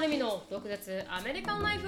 なるみの独舌アメリカンライフ。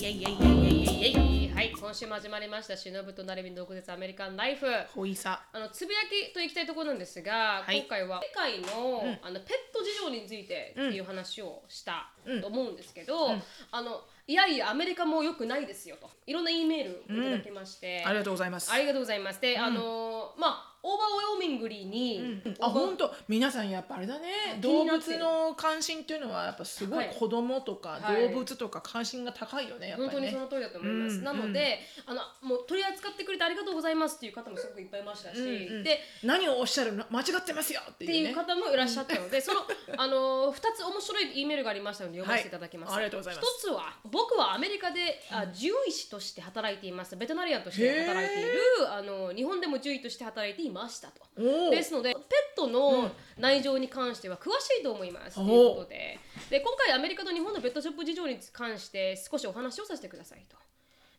イエイイエイイエイイエイイエイ。はい今週も始まりました。しのぶとなるみの独舌アメリカンライフ。ほいさ。あのつぶやきといきたいところなんですが、はい。今回は世界の,、あのペット事情についてっていう話をしたと思うんですけど、あのいやいやアメリカも良くないですよと。いろんな E メールをいただきまして、ありがとうございます。ありがとうございます。で、あのまあ overwhelmingly に、あ本当。皆さんやっぱあれだね。動物の関心っていうのはやっぱすごいはい子供とかはい。動物とか関心が高いよねやっぱりね。本当にその通りだと思います、うん。なので、あのもう取り扱ってくれてありがとうございますっていう方もすごくいっぱいいましたし、うんうん。で何をおっしゃるの？間違ってますよっていういうね方もいらっしゃったので、その あの2つ面白い E メールがありましたので読ませていただきます。はいありがとうございます。一つは僕はアメリカであ獣医師として働いています。ベトナリアンとして働いているあの日本でも獣医として働いていましたと。ですのでペットの内情に関しては詳しいと思いますとおいうことでで今回アメリカと日本のペットショップ事情に関して少しお話をさせてくださいと。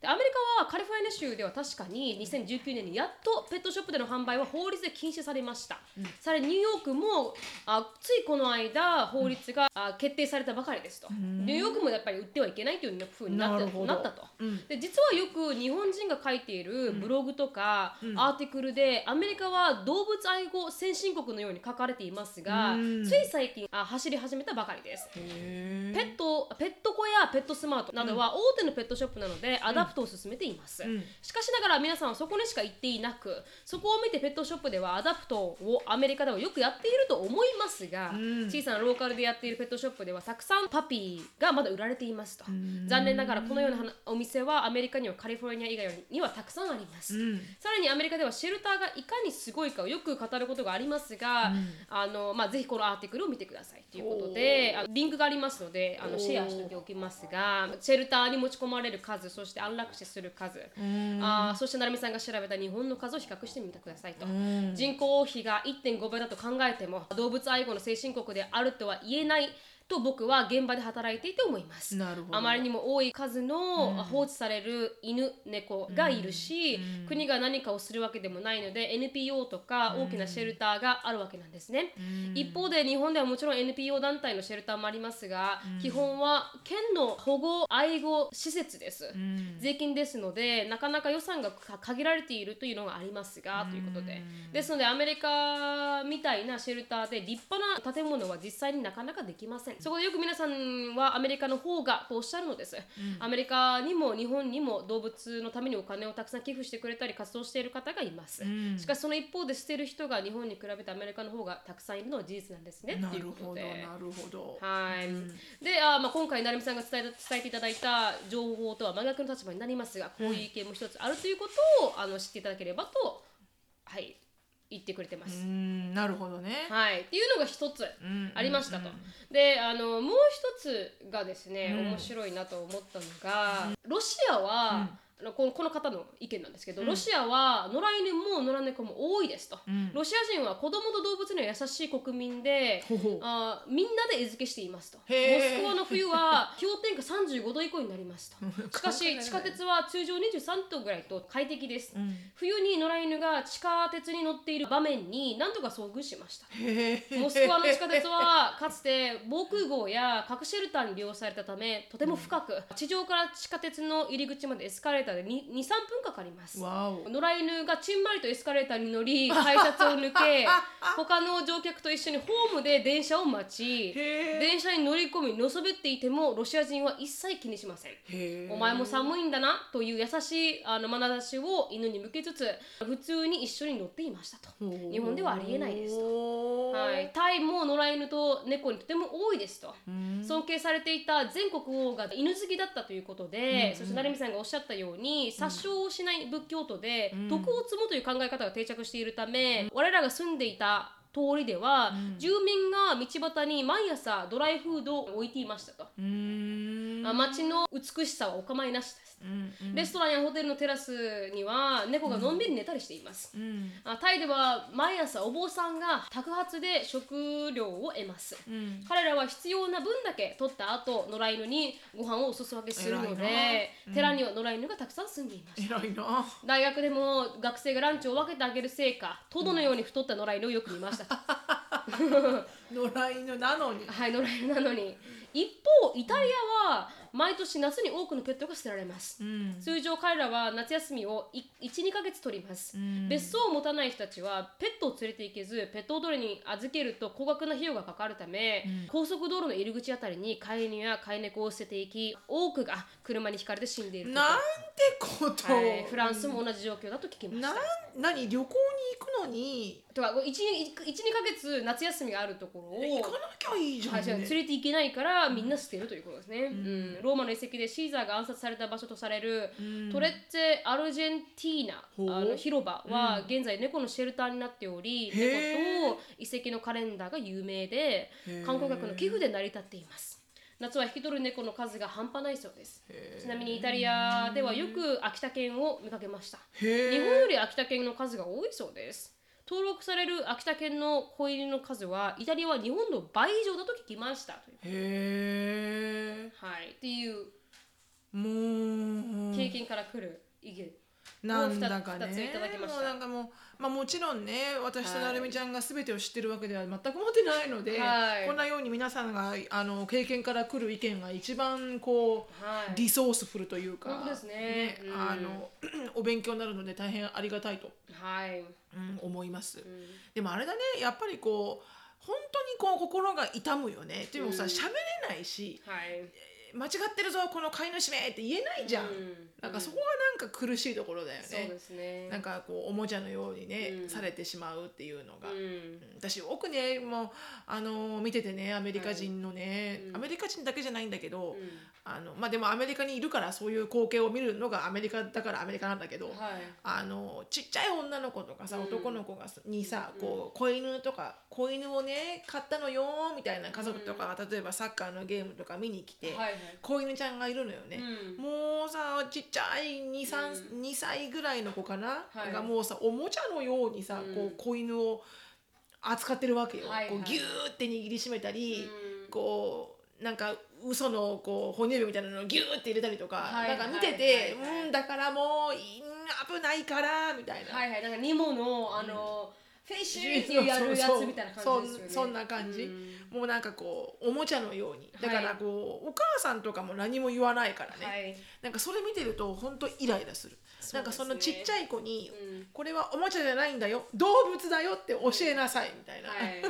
でアメリカはカリフォルニア州では確かに2019年にやっとペットショップでの販売は法律で禁止されました、さらにニューヨークもあついこの間法律が、あ決定されたばかりですと、ニューヨークもやっぱり売ってはいけないというふうになってなったと、うん。で実はよく日本人が書いているブログとかアーティクルで、アメリカは動物愛護先進国のように書かれていますが、うん。つい最近あ走り始めたばかりです。へペットペット小やペットスマートなどは大手のペットショップなので adopt を進めています、うん。しかしながら皆さんはそこにしか行っていなくそこを見てペットショップでは adopt をアメリカではよくやっていると思いますが、ん。小さなローカルでやっているペットショップではたくさん puppy がまだ売られていますと、残念ながらこのようなお店はアメリカにはカリフォルニア以外にはたくさんあります、うん。さらにアメリカではシェルターがいかにすごいかをよく語ることがありますが、あのまあ、ぜひこの article を見てくださいということでリンクがありますのであのシェアしておきますがシェルターに持ち込まれる数そして安楽死する数。あーそして成美さんが調べた日本の数を比較してみてくださいと。人口比が1.5倍だと考えても動物愛護の先進国であるとは言えないと僕は現場で働いていて思います。あまりにも多い数の放置される犬、猫がいるし、国が何かをするわけでもないので NPO とか大きなシェルターがあるわけなんですね、一方で日本ではもちろん NPO 団体のシェルターもありますが、基本は県の保護愛護施設です、税金ですのでなかなか予算がか限られているというのがありますが、ということで。ですのでアメリカみたいなシェルターで立派な建物は実際になかなかできませんそこでよく皆さんはアメリカの方がとおっしゃるのです、アメリカにも日本にも動物のためにお金をたくさん寄付してくれたり活動している方がいます、しかしその一方で捨てる人が日本に比べてアメリカの方がたくさんいるのは事実なんですね。なるほどなるほど。はい、であ、まあ、今回成美さんが伝え伝えていただいた情報とは真逆の立場になりますがこういう意見も一つあるということをあの知っていただければと。はい言ってくれてまうす。んなるほどね。はい、っていうのが一つんありましたと。うんであのもう一つがですね、うん。面白いなと思ったのが、ロシアは、あのこのこの方の意見なんですけど、ロシアは野良犬も野良猫も多いですと、ん。ロシア人は子供と動物には優しい国民であみんなで餌付けしていますと。モスクワの冬は氷点下35度以降になりますと。しかし地下鉄は通常23度ぐらいと快適です、ん。冬に野良犬が地下鉄に乗っている場面に何度か遭遇しました。モスクワの地下鉄はかつて防空壕や核シェルターに利用されたためとても深く、地上から地下鉄の入り口までエスカレーターで23分かかります。野良犬がちんまりとエスカレーターに乗り 改札を抜け他の乗客と一緒にホームで電車を待ち電車に乗り込み寝そべっていてもロシア人は一切気にしません。お前も寒いんだなという優しいあの眼差しを犬に向けつつ普通に一緒に乗っていましたと。日本ではありえないですと。とはい、タイも野良犬と猫にとても多いですと。尊敬されていた全国王が犬好きだったということで、そして成美さんがおっしゃったように殺傷をしない仏教徒で、徳を積むという考え方が定着しているため我らが住んでいた通りでは、住民が道端に毎朝ドライフードを置いていましたと、あ街の美しさはお構いなしです、うんレストランやホテルのテラスには猫がのんびり寝たりしています、うんあタイでは毎朝お坊さんが宅発で食料を得ます、うん。彼らは必要な分だけ取った後野良犬にご飯をお裾分けするの偉いで、寺には野良犬がたくさん住んでいました偉いな。大学でも学生がランチを分けてあげるせいかトドのように太った野良犬をよく見ました、野良犬なのに。はい野良犬なのに。一方イタリアは毎年夏に多くのペットが捨てられます、うん。通常彼らは夏休みを12ヶ月取ります、ん。別荘を持たない人たちはペットを連れて行けずペット踊りに預けると高額な費用がかかるため、高速道路の入り口あたりに飼い犬や飼い猫を捨てていき多くが車にひかれて死んでいるなんてこと、はい、フランスも同じ状況だと聞きました。なん何？旅行に行くのにとか12ヶ月夏休みがあるところを行かなきゃいいじゃん、はい、ね連れて行けないからみんな捨てるということですね、うん。ローマの遺跡でシーザーが暗殺された場所とされる、トレッツェ・アルジェンティーナあの広場は現在猫のシェルターになっており、猫と遺跡のカレンダーが有名で観光客の寄付で成り立っています。夏は引き取る猫の数が半端ないそうです。ちなみにイタリアではよく秋田犬を見かけました。へ日本より秋田犬の数が多いそうです登録される秋田犬の子犬の数はイタリアは日本の倍以上だと聞きましたというへえはい。っていうもう。経験から来る意見なんだかね。もうなんかもうまあもちろんね私となるみちゃんが全てを知ってるわけでは全く思ってないので、はい。こんなように皆さんがあの経験から来る意見が一番こう、はい。リソースフルというか本当ですねうん。あの お勉強になるので大変ありがたいと、はい、うん思います、うん。でもあれだねやっぱりこう本当にこう心が痛むよね。でもさうん。喋、れないしはい間違ってるぞこの飼い主めって言えないじゃん、うん。なんかそこがなんか苦しいところだよね。ね。なんかこうおもちゃのようにね、うん。されてしまうっていうのが、うん。うん。私よくねもうあのー見ててねアメリカ人のね、うん。アメリカ人だけじゃないんだけど、うん。あのまあでもアメリカにいるからそういう光景を見るのがアメリカだからアメリカなんだけど、はい。あのちっちゃい女の子とかさ、うん。男の子がにさこう子犬とか子犬をね買ったのよみたいな家族とかが例えばサッカーのゲームとか見に来て、はいはい子犬ちゃんがいるのよね、うん。もうさちっちゃい 2, 3 2歳ぐらいの子かな、はい。がもうさおもちゃのようにさ、うん。こう子犬を扱ってるわけよ、はいはい。こうギューって握りしめたり、うん。こうなんか嘘のこう哺乳瓶みたいなのをギューって入れたりとか、はいなんか見てて、はいはいはいうんだからもうい危ないからみたいな。はいはい。なんかニモのあの、フェイシューやるやつみたいな感じですよね。そそんな感じ、うんもうなんかこうおもちゃのように。だからはいこう、お母さんとかも何も言わないからね、はい。なんかそれ見てると本当イライラする。ね。なんかそのちっちゃい子に、うん。これはおもちゃじゃないんだよ。動物だよって教えなさいみたいな、はい。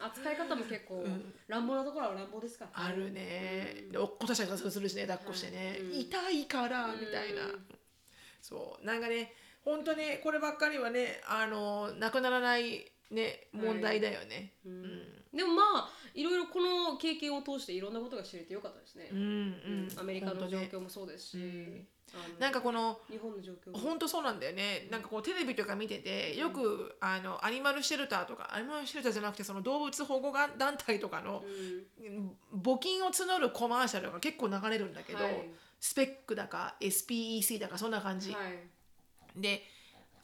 扱い方も結構、乱暴なところは乱暴ですから、あるね、で落っことしたりとかするしね抱っこしてね、はい。うん。痛いからみたいな、うん。そう。なんかね本当ねこればっかりはねあのなくならないね問題だよね、うん。うんでもまあいろいろこの経験を通していろんなことが知れてよかったですね、うんうん。アメリカの状況もそうですし、うん。なんかこの日本の状況も。本当そうなんだよね。なんかこうテレビとか見ててよくあのアニマルシェルターとかアニマルシェルターじゃなくてその動物保護団体とかのうん。募金を募るコマーシャルが結構流れるんだけど、はい。スペックだか SPEC だかそんな感じ、はい。で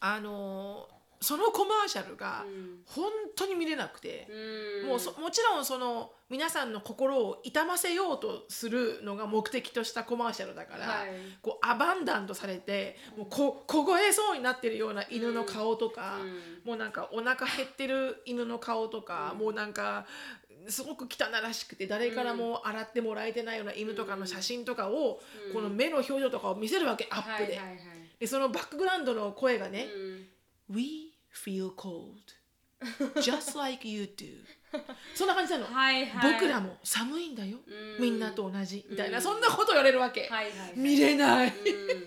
あのーそのコマーシャルがうん。本当に見れなくて、うん。もうそもちろんその皆さんの心を痛ませようとするのが目的としたコマーシャルだから、はい。こうアバンダントされてもうこ凍えそうになってるような犬の顔とか、うん。もうなんかお腹減ってる犬の顔とか、もうなんかすごく汚らしくて誰からも洗ってもらえてないような犬とかの写真とかを、この目の表情とかを見せるわけアップで。でそのバックグラウンドの声がねうん。We feel cold. Just like you do. そんな感じなの、はいはい。僕らも寒いんだよ、うん。みんなと同じみたいな、うん。そんなこと言われるわけ、はいはいはい。見れない、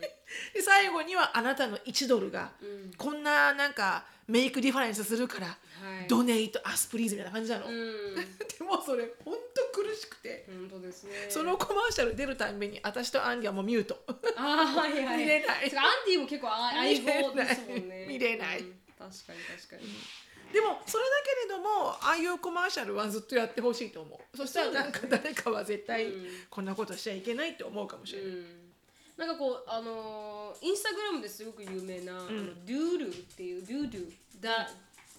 最後にはあなたの1ドルがうん。こんななんかメイクディファレンスするから、はい。 donate us please みたいな感じなの、うん。でもそれほんと苦しくて、本当ですね。そのコマーシャル出るたんびに私とアンディはもうミュート。あーはいはい。見れない。アンディも結構あ相棒ですもんね。見れない。うん確かに確かに。でもそれだけれどもああいうコマーシャルはずっとやってほしいと思う。そしたらなんか誰かは絶対うん。こんなことしちゃいけないって思うかもしれない、うん。なんかこうあのーインスタグラムですごく有名な、あのドゥールっていうドゥードゥダ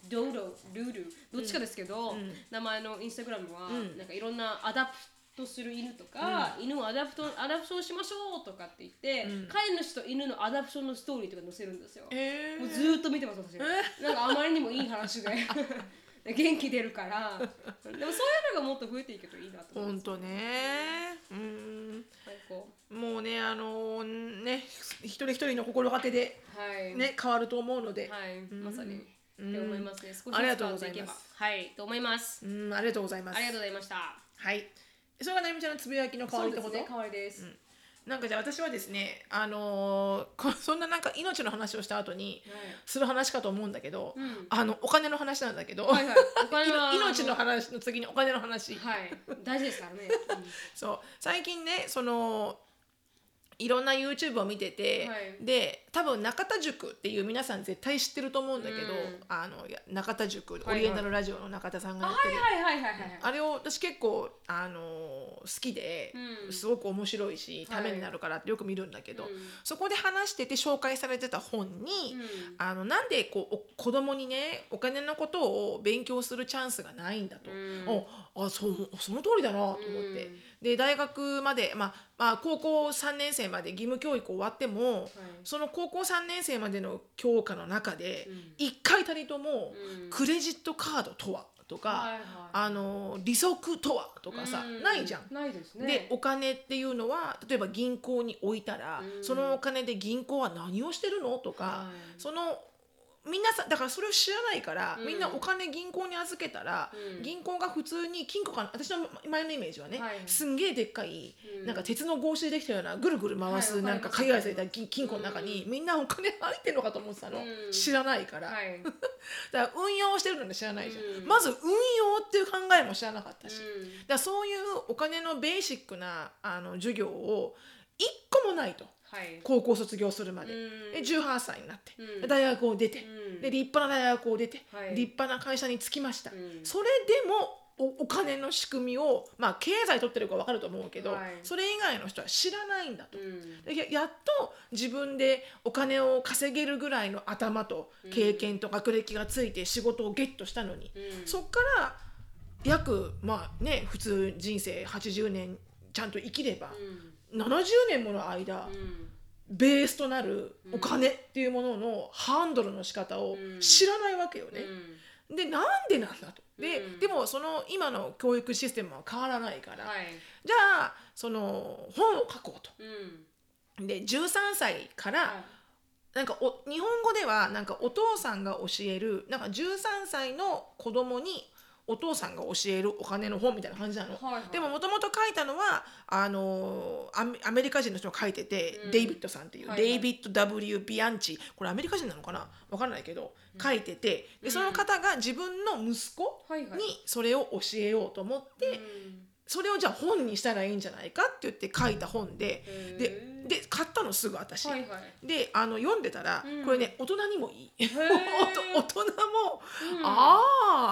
ドードドゥードゥどっちかですけど、名前のインスタグラムは、なんかいろんな adopt する犬とか、犬を adopt adoption しましょうとかって言って、飼い主と犬の adoption のストーリーとか載せるんですよ。えもうずーっと見てます私。なんかあまりにもいい話 で。元気出るから。でもそういうのがもっと増えていくといいなと思います。本当ね。うん。もうねあのね一人一人の心がけでうはい、ね変わると思うので、はい、まさに、うん。って思いますね。少しありがずつ変わっていけばとうございますはい、と思います。うんありがとうございます。ありがとうございました。はいそれがなゆみちゃんのつぶやきの代わりってこと、そうですね、代わりです。なんかじゃあ私はですねあのーこそんななんか命の話をした後にはい。する話かと思うんだけど、うん。あのお金の話なんだけど、はいは い。命の話の次にお金の話、はい、大事ですからね。そう。最近ねそのいろんな YouTube を見てて、はい。で多分中田塾っていう皆さん絶対知ってると思うんだけど、うん。あの中田塾、はいオリエンタルラジオの中田さんがあ、やってる、はいはいはいはいはい。あれを私結構あの好きで、うん。すごく面白いしはい。ためになるからってよく見るんだけど、うん。そこで話してて紹介されてた本に、うん。あのなんでこうお子供にねお金のことを勉強するチャンスがないんだと、うんああそうその通りだなと思って、うん。で大学まで、まあまあ、高校3年生まで義務教育終わっても、その高校3年生までの教科の中でうん。1回たりともうん。クレジットカードとはとか、はいはい。あの利息とはとかさ、うん。ないじゃん。ないですね。でお金っていうのは例えば銀行に置いたら、うん。そのお金で銀行は何をしてるの？とか、はい。そのみんなさだからそれを知らないから、うん。みんなお金銀行に預けたら、うん。銀行が普通に金庫かな私の前のイメージはね、はい。すんげえでっかい、うん。なんか鉄の格子でできたようなぐるぐる回す、はいなんかわかります鍵がされた金金庫の中に、みんなお金入ってるのかと思ってたの、うん。知らないから、はい。だから運用してるのに知らないじゃん、うん。まず運用っていう考えも知らなかったし、うん。だそういうお金のベーシックなあの授業を一個もないとはい。高校卒業するまで,、うん。で18歳になって、うん。大学を出て、うん。で立派な大学を出て、はい。立派な会社に就きました、うん。それでもおお金の仕組みをまあ経済取ってるか分かると思うけど、はい。それ以外の人は知らないんだと。うん。でややっと自分でお金を稼げるぐらいの頭と経験と学歴がついて仕事をゲットしたのに、うん。そっから約まあね普通人生80年ちゃんと生きれば、70年もの間、うんベースとなるお金っていうもののハンドルの仕方をうん知らないわけよね。うんでなんでなんだと。で、うんでもその今の教育システムは変わらないから、はい。じゃあその本を書こうと。うん。で13歳から、はいなんかお日本語ではなんかお父さんが教えるなんか13歳の子供にお父さんが教えるお金の本みたいな感じなの。はいはい。でももともと書いたのはあのアメリカ人の人が書いてて、うん。デイビッドさんっていう、はいはい。デイビッド・ W・ ビアンチ。これアメリカ人なのかな？わかんないけど書いててでその方が自分の息子はいはい。にそれを教えようと思って、うん。それをじゃあ本にしたらいいんじゃないかって言って書いた本でへー。でで買ったのすぐ私。はいはい。であの読んでたら、うん。これね大人にもいい。大人も、うん。あ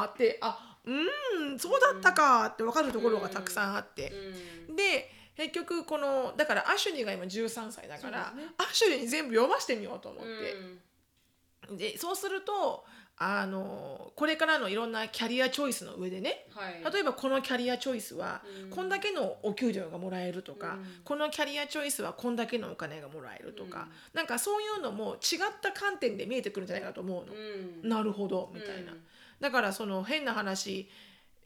あってあうんそうだったかって分かるところがたくさんあって、うん。で結局このだからアシュリーが今13歳だから、ね。アシュリーに全部読ませてみようと思っうん。て、でそうするとあのこれからのいろんなキャリアチョイスの上でねはい。例えばこのキャリアチョイスはうん。こんだけのお給料がもらえるとか、うん。このキャリアチョイスはこんだけのお金がもらえるとか、うん。なんかそういうのも違った観点で見えてくるんじゃないかなと思うの。うん。なるほどみたいな。うんだからその変な話、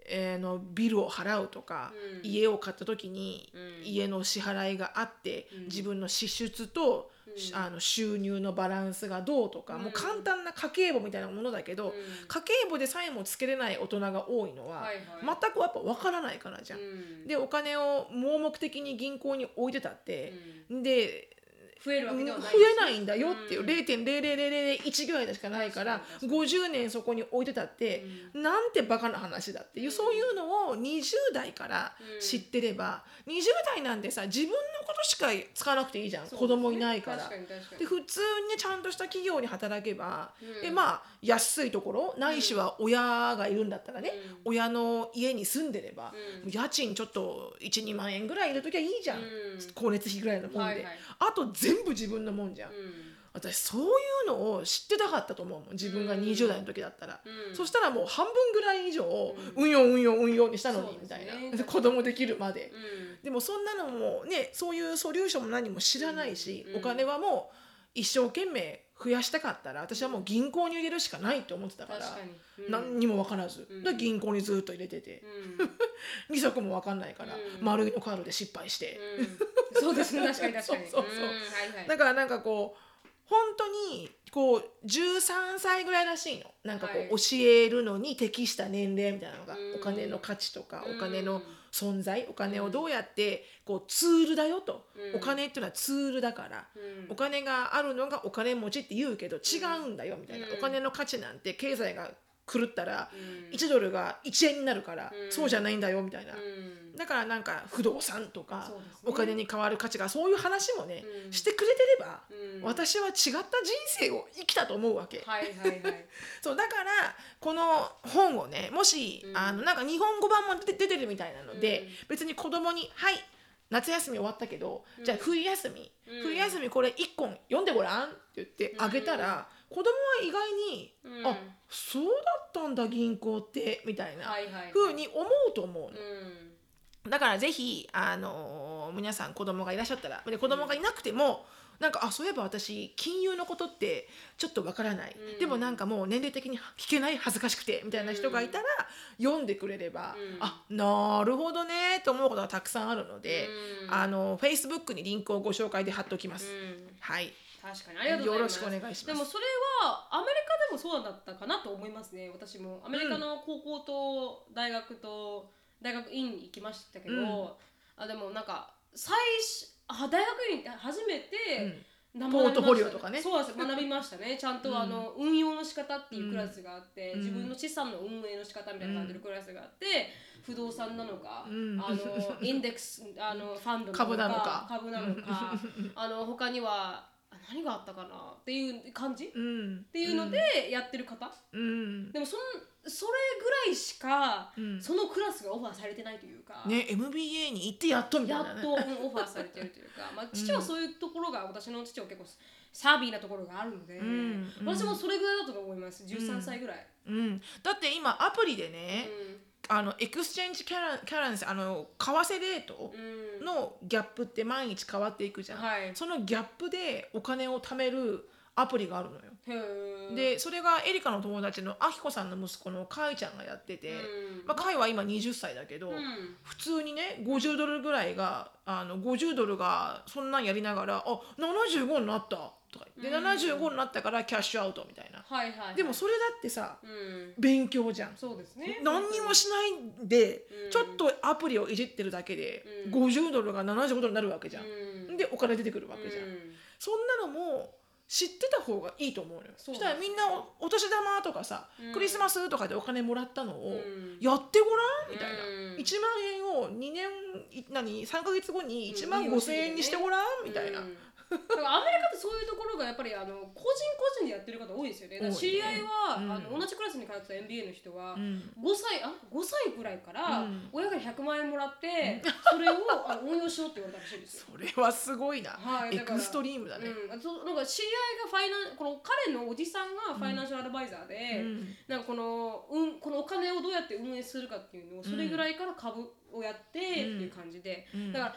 えーのビルを払うとか、うん。家を買った時にうん。家の支払いがあって、うん。自分の支出と、うん。あの収入のバランスがどうとか、うん。もう簡単な家計簿みたいなものだけど、うん。家計簿でさえもつけれない大人が多いのは、はいはい。全くやっぱ分からないからじゃん。でお金を盲目的に銀行に置いてたって、で増えるわけではない増えないんだよっていう、うん。0.00001ぐらいでしかないから確かに確50年そこに置いてたって、なんてバカな話だっていう、そういうのを20代から知ってれば、20代なんてさ自分のことしか使わなくていいじゃん、子供いないから。で普通にねちゃんとした企業に働けば、うん。でまあ安いところないしは親がいるんだったらね、うん。親の家に住んでれば、うん。家賃ちょっと12万円ぐらいいる時はいいじゃん、うん。光熱費ぐらいのもんで、はいはい。あと全部自分のもんじゃん、うん。私そういうのを知ってたかったと思う自分が20代の時だったら、うん。そしたらもう半分ぐらい以上、う運用運用運用にしたのにみたいな、確かに子供できるまで、うん。でもそんなのもねそういうソリューションも何も知らないし、うん。お金はもう一生懸命増やしたかったら私はもう銀行に入れるしかないって思ってたから何にも分からず、うん。で銀行にずっと入れてて、利息も分かんないから、うん。丸いのカードで失敗して、うん。うんそうですね。確かに確かにそうそう。そうん。はいはい。だからなんかこう本当にこう13歳ぐらいらしいの。なんかこう、はい。教えるのに適した年齢みたいなのが、うん。お金の価値とか、うん。お金の存在お金をどうやってこうツールだよと、うん。お金っていうのはツールだから、うん。お金があるのがお金持ちって言うけど違うんだよみたいな、うん。お金の価値なんて経済が狂ったらうん。1ドルが1円になるから、うん。そうじゃないんだよみたいな、うん。だからなんか不動産とか、お金に変わる価値がそういう話もね、うん。してくれてれば、うん。私は違った人生を生きたと思うわけ、そうだからこの本をねもし、うん。あのなんか日本語版も出て出てるみたいなので、うん。別に子供に「はい夏休み終わったけど、うん。じゃあ冬休み、うん。冬休みこれ1個読んでごらん」って言ってあげたら、子供は意外に「うん。あそうだったんだ銀行って」みたいなはいはいはい。風に思うと思うの。うん。だからぜひ、あのー皆さん子供がいらっしゃったらで子供がいなくてもなんかあそういえば私金融のことってちょっとわからない、うん。でもなんかもう年齢的に聞けない恥ずかしくてみたいな人がいたら、読んでくれれば、うん。あなるほどねと思うことがたくさんあるので、うん。あの Facebook にリンクをご紹介で貼っておきます。うん。はい確かに。ありがとうございます。よろしくお願いします。でもそれはアメリカでもそうだったかなと思いますね。私も。アメリカの高校と大学と大学院に行きましたけど、うん。あでもなんか最初あ大学院って初めて、生ポートフォリオとかね。そうです。学びましたね。ちゃんとあの、運用の仕方っていうクラスがあって、うん。自分の資産の運営の仕方みたいな感じのクラスがあって、不動産なのか、うん。あの インデックスあのファンド株なのか。株なのか あの他にはあ何があったかなっていう感じ、っうん、ていうのでやってる方、うん。でもそんそれぐらいしか、うん。そのクラスがオファーされてないというか、ね MBA に行ってやっとみたいやなね。っと、うんオファーされてるというか、まあ、父はそういうところが、私の父は結構 savvy なところがあるので、ん。うん。私もそれぐらいだと思います。13歳ぐらい、うん、だって今アプリでうん。ね、あの exchange キャラ currency あの為替レートうん。のギャップって毎日変わっていくじゃん、はい。そのギャップでお金を貯めるアプリがあるのよ、でそれがエリカの友達のあきこさんの息子のかいちゃんがやってて、うん。まあ、かいは今20歳だけど、うん。普通にね50ドルぐらいがあの50ドルがそんなんやりながら「あ75になった」とか言って、うん。75になったからキャッシュアウトみたいな、はいはいはい。でもそれだってさうん。勉強じゃん。そうですね。何にもしないで、うん。ちょっとアプリをいじってるだけで、うん。50ドルが75ドルになるわけじゃん、うん。でお金出てくるわけじゃん、うん。そんなのも知ってた方がいいと思うのよ。そしたらみんなおお年玉とかさ、うん。クリスマスとかでお金もらったのを、うん。やってごらんみたいな、うん。1万円を2年い何3か月後に1万5千円にしてごらんみたいな、うんだからアメリカってそういうところがやっぱりあの個人個人でやってる方多いですよね。だから知り合いは、うん。あの同じクラスに通ってた MBA の人は、うん。5歳あ5歳くらいからうん。親から100万円もらって、それをあの運用しろって言われたらしいんです。よ。それはすごいな、はいだからエクストリームだね、うん、なんか知り合いがファイナンこの彼のおじさんがファイナンシャルアドバイザーで、うん。なんかこの,、うん、このお金をどうやって運営するかっていうのをそれぐらいから株をやってっていう感じで、うん。だから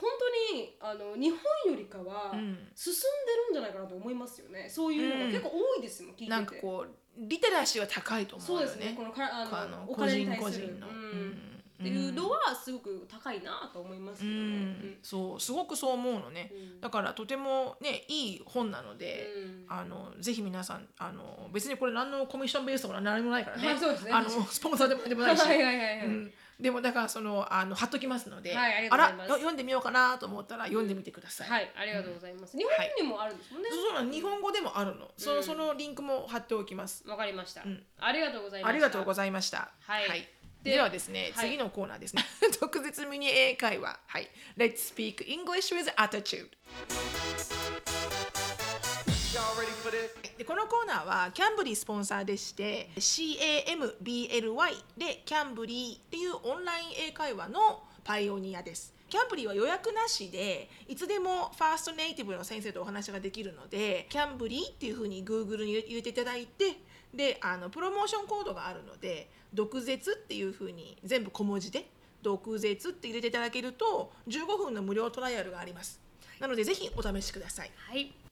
本当にあの日本よりかはうん。進んでるんじゃないかなと思いますよね。そういうのが結構多いですもん、聞いてて。なんかこうリテラシーは高いと思そううよね。ですねこのかあのあのお金に個対する。人個人の、うん。っていうのはすごく高いなと思いますうけどね。ん。そうすごくそう思うのね、うん。だからとてもねいい本なので、うん。あのぜひ皆さんあの別にこれ何のコミッションベースとか何もないからね,、はいそうですね。あのスポンサーでもでもないし、はいはいはいはい。うん、でもだからそのあの貼っときますので、はいあらよ読んでみようかなと思ったら読んでみてください。はい、ありがとうございます。日本にもあるんですもんね。そうなの日本語でもあるの、そうんのそのリンクも貼っておきます。わかりましたん。ありがとうございます。ありがとうございました。はいでではですね、はい次のコーナーですね。特別ミニ英会話。はい。Let's speak English with attitude。でこのコーナーはキャンブリースポンサーでして CAMBLY でキャンブリーっていうオンライン英会話のパイオニアです。キャンブリーは予約なしでいつでもファーストネイティブの先生とお話ができるのでキャンブリーっていうふうに Google に入れていただいてであのプロモーションコードがあるので毒舌っていうふうに全部小文字で毒舌って入れていただけると15分の無料トライアルがあります。なのでぜひお試しください。はい。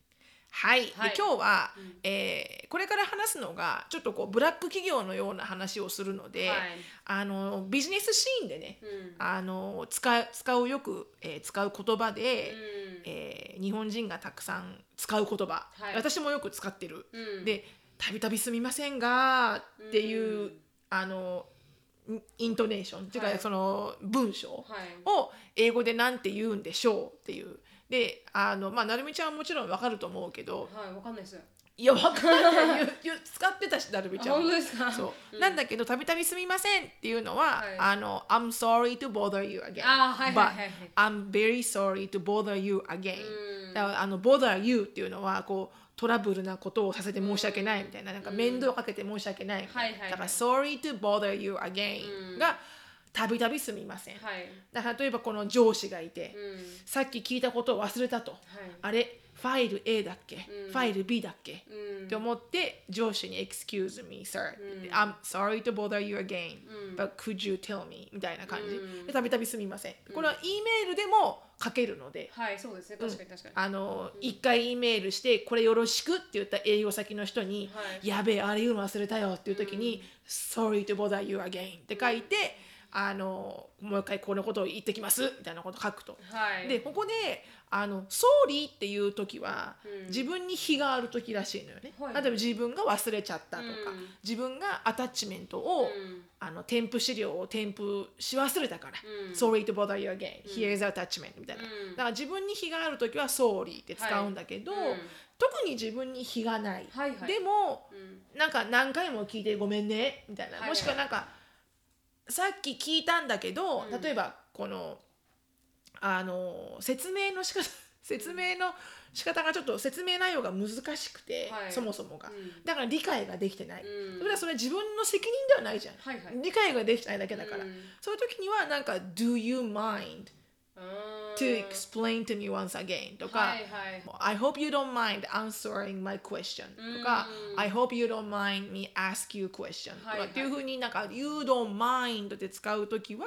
はい、はい。で今日は、えーこれから話すのがちょっとこうブラック企業のような話をするので、はい。あのビジネスシーンでね、うん。あの使う使うよく、えー使う言葉で、うん。えー日本人がたくさん使う言葉、はい。私もよく使ってる。うん。で「たびたびすみませんが」っていう、うんあのイイントネーション。っていうか、はい。その文章はい。を英語でなんて言うんでしょうっていう。であのまあなるみちゃんはもちろんわかると思うけどはいわかんないです。いやわかんない 言う言う使ってたしなるみちゃん。本当ですか？そう、ん。なんだけどたびたびすみませんっていうのは、はい。あの I'm sorry to bother you again. あーはいはいはいはい。But I'm very sorry to bother you again. うん。だからあの bother you っていうのはこうトラブルなことをさせて申し訳ないみたいななんか面倒かけて申し訳ないみたいな、はいはいはい。だから sorry to bother you again がたびたびすみません、はい。だから例えばこの上司がいて、うん。さっき聞いたことを忘れたと、あれ？ファイル A だっけ、うん。ファイル B だっけ、うん。って思って上司に Excuse me, sir、I'm sorry to bother you again、but could you tell me? みたいな感じ。たびたびすみません。これは E メールでも書けるので、はいそうですね。確かに確かに。あの一回 E メールしてこれよろしくって言った営業先の人に、はい。やべえあれ言うの忘れたよっていう時に、sorry to bother you again って書いて、あのもう一回このことを言ってきますみたいなこと書くと。はい。でここであの「ソーリー」っていう時は、うん。自分に非がある時らしいのよね。はい。例えば自分が忘れちゃったとか、うん。自分がアタッチメントを、うん。あの添付資料を添付し忘れたから「うん。Sorry to bother you again、Here's attachment」みたいな、うん。だから自分に非がある時は「Sorry」って使うんだけど、はい。うん。特に自分に非がない、はいはい。でもうん。なんか何回も聞いてごめんねみたいな、もしくはなんかさっき聞いたんだけど、うん。例えばこのあの説明の仕方説明の仕方がちょっと説明内容が難しくて、はい。そもそもが、うん。だから理解ができてない、うん。それはそれは自分の責任ではないじゃん、はいはい。理解ができてないだけだから、うん。そういう時にはなんか「Do you mind to explain to me once again」とか、はいはい I hope you don't mind answering my question とか、うん I hope you don't mind me ask you question とはいはいかっていうふうになんか You don't mind って使うときは、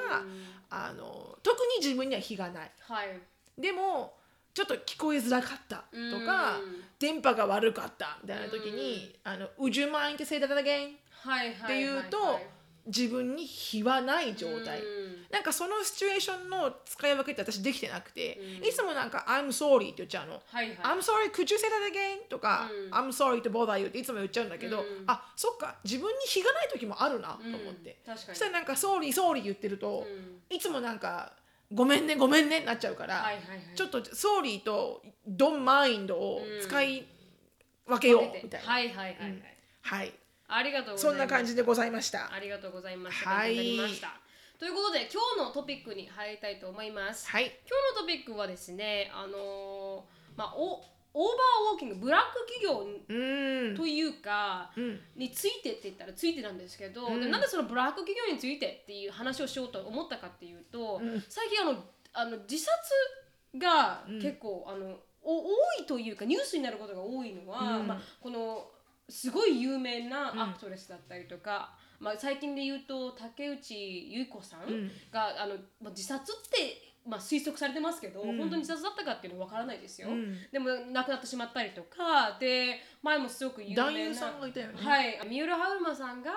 あの特に自分には非がないはいでもちょっと聞こえづらかったとか、うん電波が悪かったみたいな時に、あの Would you mind to say that again? はいはいっていうと、はいはい自分に非はない状態、うん。なんかそのシチュエーションの使い分けって私できてなくて、うん。いつもなんか I'm sorry って言っちゃうの、はいはい。I'm sorry could you say that again とか、うん。I'm sorry to bother you っていつも言っちゃうんだけど、うん。あそっか自分に非がない時もあるなと思って、そしたらなんか sorry sorry 言ってると、うん。いつもなんかごめんねごめんねになっちゃうから、はいはいはい。ちょっと sorry と don't mind を使い分けようみたいな、はいはいはいはい。はいありがとうございますそんな感じでございました。ありがとうございました。はい。ということで今日のトピックに入りたいと思います。はい。今日のトピックはですね、あのーまあおオーバーウォーキングブラック企業というか、うん。についてって言ったらついてなんですけど、うん。でなんでそのブラック企業についてっていう話をしようと思ったかっていうと、うん。最近あのあの自殺がうん。結構、あのお多いというかニュースになることが多いのは、うん。まあ、このすごい有名なアクトレスだったりとか、まあ、最近で言うと竹内結子さんうん。が、あのまあ、自殺って、まあ、推測されてますけど、うん。本当に自殺だったかっていうのは分からないですよ。うん。でも亡くなってしまったりとかで前もすごく有名な男優さんがいたよね。はい。三浦春馬さんが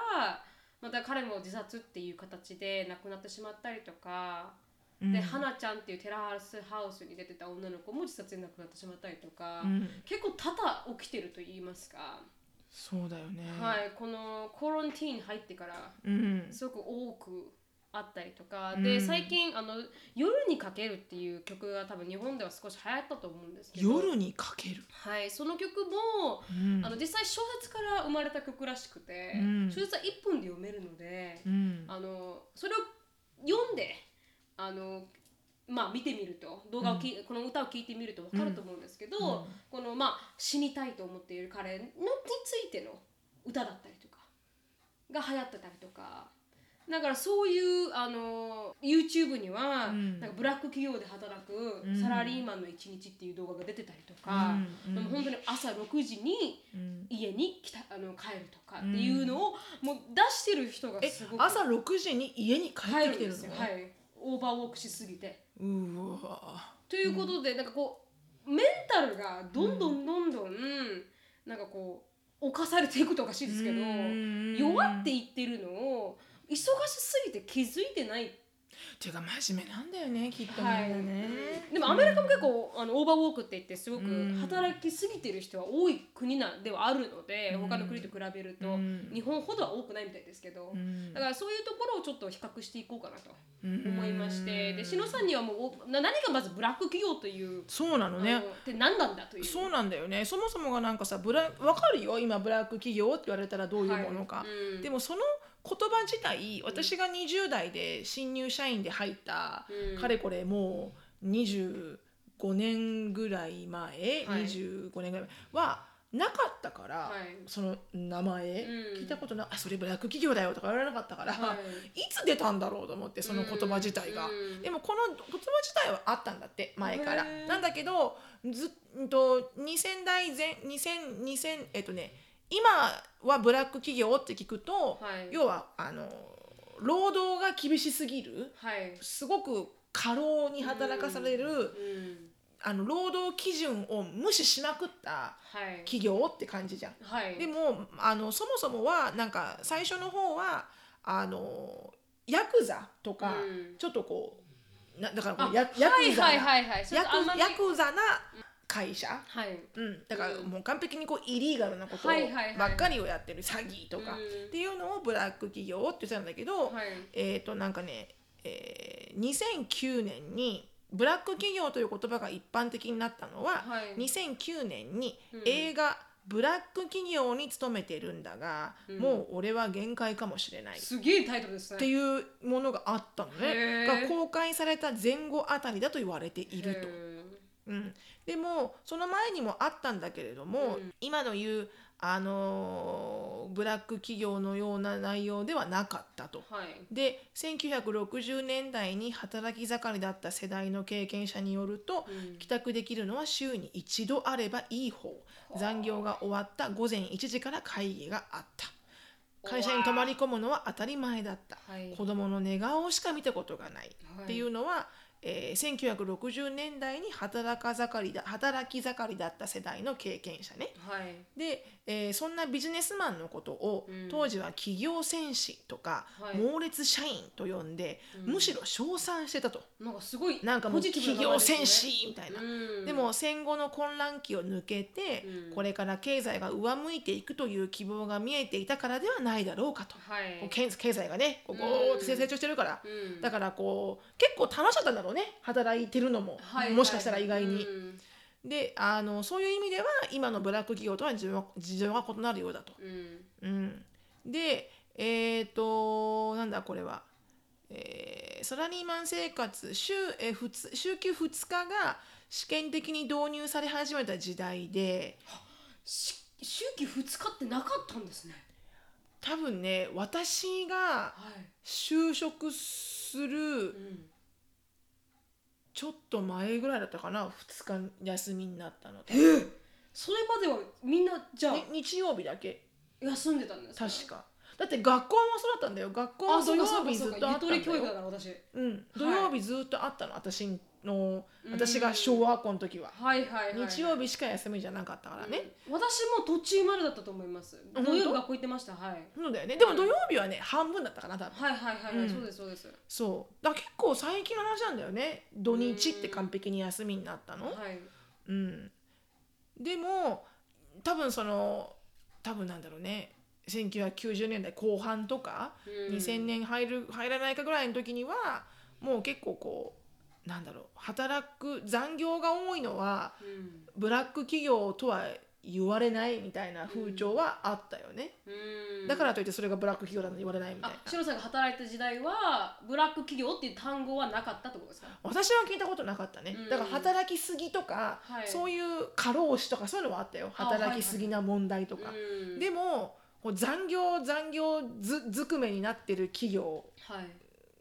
また彼も自殺っていう形で亡くなってしまったりとか、うん。で花ちゃんっていうテラスハウスに出てた女の子も自殺で亡くなってしまったりとか、うん。結構多々起きてると言いますか、そうだよね。はいこのコロンティーンに入ってからうん。すごく多くあったりとか、うん。で最近あの「夜にかける」っていう曲が多分日本では少し流行ったと思うんですけど。夜にかける？はい、その曲も、うん。あの実際小説から生まれた曲らしくて、うん。小説は1分で読めるので、うん。あのそれを読んであの、まあ、見てみると。動画をき、この歌を聴いてみると分かると思うんですけど、うん。このまあ、死にたいと思っている彼のについての歌だったりとかが流行ってたりとか。だからそういうあの YouTube には、うん。なんかブラック企業で働くうん。サラリーマンの一日っていう動画が出てたりとか、うん。でも本当に朝6時にうん。家に来たあの帰るとかっていうのをもう出してる人がえすごく朝6時に家に帰ってきてるんですよ、はい、オーバーウォークしすぎて。うわ。ということで、なんかこうメンタルがどんどんどんどん、なんかこう侵されていくとおかしいですけど、うん。弱っていってるのを忙しすぎて気づいてないっていうか真面目なんだよねきっとみんなはい。ね、でもアメリカも結構、あのオーバーウォークって言ってすごくうん。働きすぎてる人は多い国なんではあるので、うん。他の国と比べると、うん。日本ほどは多くないみたいですけど、うん。だからそういうところをちょっと比較していこうかなとうん。思いまして、で篠さんにはもう何がまずブラック企業というそうなのねって何なんだという。そうなんだよね。そもそもがなんかさブラ分かるよ今ブラック企業って言われたらどういうものか、はい。うん。でもその言葉自体私が20代で新入社員で入った、うん。かれこれもう25年ぐらい前、はい。25年ぐらい前はなかったから、はい。その名前、うん。聞いたことなあそれブラック企業だよとか言われなかったから、はい。い、つ出たんだろうと思ってその言葉自体が、うん。でもこの言葉自体はあったんだって前から。なんだけどずんと2000代前2000 2000えっとね今はブラック企業って聞くと、はい。要はあの労働が厳しすぎるはい。すごく過労に働かされる、うんあの労働基準を無視しまくったはい。企業って感じじゃん。はい。でもあのそもそもはなんか最初の方はあのヤクザとか、うん。ちょっとこうなだからこヤヤクザな、ヤクザな会社、はい。うん、だからうん。もう完璧にこうイリーガルなことばっかりをやってる詐欺とかうん。っていうのをブラック企業って言ってたんだけど、はい。えっ、となんかね、えー2009年にブラック企業という言葉が一般的になったのは、はい。2009年にうん。映画「ブラック企業に勤めてるんだが、うん。もう俺は限界かもしれない」すげえタイトルですね。っていうものがあったのね。が公開された前後あたりだと言われていると。へうん、でもその前にもあったんだけれども、うん。今の言う、あのーブラック企業のような内容ではなかったと。ーはい。で1960年代に働き盛りだった世代の経験者によると、うん。帰宅できるのは週に一度あればいい方。残業が終わった午前1時から会議があった。会社に泊まり込むのは当たり前だった、はい。子供の寝顔しか見たことがないっていうのは、えー1960年代に働か盛りだ働き盛りだった世代の経験者ね。はい。で、えーそんなビジネスマンのことを、うん。当時は企業戦士とか、はい。猛烈社員と呼んで、うん。むしろ称賛してたと。なんかすごいなんかもう企業戦士みたいな。うん。でも戦後の混乱期を抜けて、うん。これから経済が上向いていくという希望が見えていたからではないだろうかと。はい。こう経経済がねこう成長してるから、うん。だからこう結構楽しかったんだろうね働いてるのも、はいもしかしたら意外に。うん。であのそういう意味では今のブラック企業とは事情事情が異なるようだと。うん。うん、でえっ、となんだこれは、えーサラリーマン生活週,、えー、普通週休2日が試験的に導入され始めた時代でし周期2日ってなかったんですね。多分ね私がはい。就職するうんちょっと前ぐらいだったかな2日休みになったので、それまではみんなじゃあね日曜日だけ。休んでたんですか？確か。だって学校もそうだったんだよ。学校も土曜日ずっとあったんだ私。うん、土曜日ずっとあったの、私のうん。私が小学校の時は、はいはいはい日曜日しか休みじゃなかったからね、うん。私も途中までだったと思います。本当？土曜日学校行ってました。はい。そうだよね。でも土曜日はね半分だったかな多分。はいはいはいはい、うん。そうですそうです。そう。だから結構最近の話なんだよね。土日って完璧に休みになったの。はい。うん。でも多分その多分なんだろうね。1990年代後半とか、うん。2000年入る入らないかぐらいの時にはもう結構こうなんだろう働く残業が多いのはうん。ブラック企業とは言われないみたいな風潮はあったよね、うん。だからといってそれがブラック企業だと言われないみたいな。あシロさんが働いた時代はブラック企業っていう単語はなかったってことですか？私は聞いたことなかったね、うん。だから働きすぎとか、はい。そういう過労死とかそういうのはあったよ。あ働きすぎな問題とか、うん。でもこう残業残業ずずくめになってる企業はい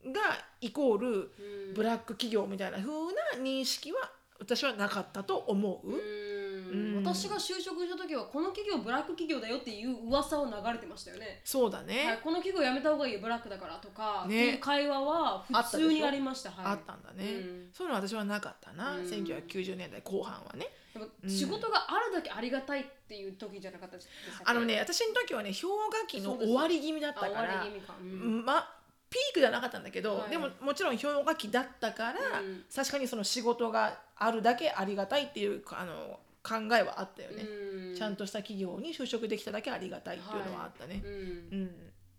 がイコールうん。ブラック企業みたいな風な認識は私はなかったと思う、うん。うん。うん私が就職した時はこの企業ブラック企業だよっていう噂を流れてましたよね。そうだね、はい、この企業辞めた方がいいよブラックだからとか、ね。っていう会話は普通にありました。はい、あったんだね、うん。そういうの私はなかったな、うん。1990年代後半はね。でも仕事があるだけありがたいっていう時じゃなかったでしたっけあのね私の時はね氷河期の終わり気味だったかあ終わらり気味か。うん。まピークじゃなかったんだけど、はい。でももちろん氷河期だったから、うん。確かにその仕事があるだけありがたいっていうあの考えはあったよね、うん。ちゃんとした企業に就職できただけありがたいっていうのはあったね、うん。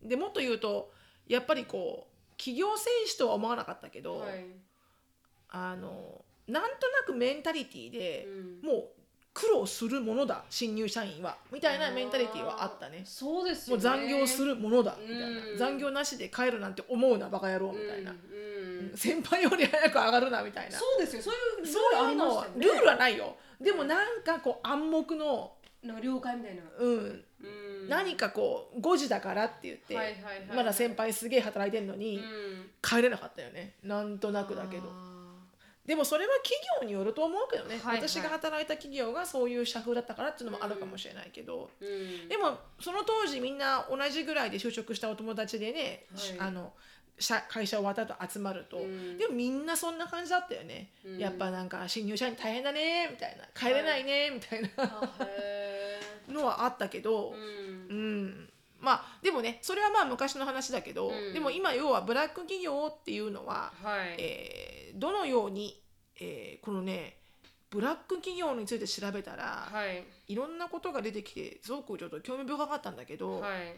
うん。でもっと言うとやっぱりこう企業戦士とは思わなかったけど、はい。あのなんとなくメンタリティーで、うん。もう苦労するものだ新入社員は。みたいなメンタリティーはあったね。そうですよね。もう残業するものだみたいな、うん。残業なしで帰るなんて思うなバカ野郎みたいな、うんうん。先輩より早く上がるなみたいな。そうですよそういうルーそうルありいうのねルールはないよ。でもなんかこう暗黙の、なんか了解みたいな、うん、うん。何かこう5時だからって言って、はいはいはいまだ先輩すげえ働いてんのに、うん。帰れなかったよね。なんとなくだけど。あでもそれは企業によると思うけどね、はいはい。私が働いた企業がそういう社風だったからっていうのもあるかもしれないけど、ーうん。でもその当時みんな同じぐらいで就職したお友達でね、はい。あの社会社終わった後集まると、うん。でもみんなそんな感じだったよね、うん。やっぱなんか新入社員大変だねみたいな。帰れないねみたいな。あへのはあったけど。ー、ううんんまあでもねそれはまあ昔の話だけど、うん。でも今要はブラック企業っていうのは、はい、えーどのように、えーこのねブラック企業について調べたら、はい。いろんなことが出てきてすごくちょっと興味深かったんだけど、はい。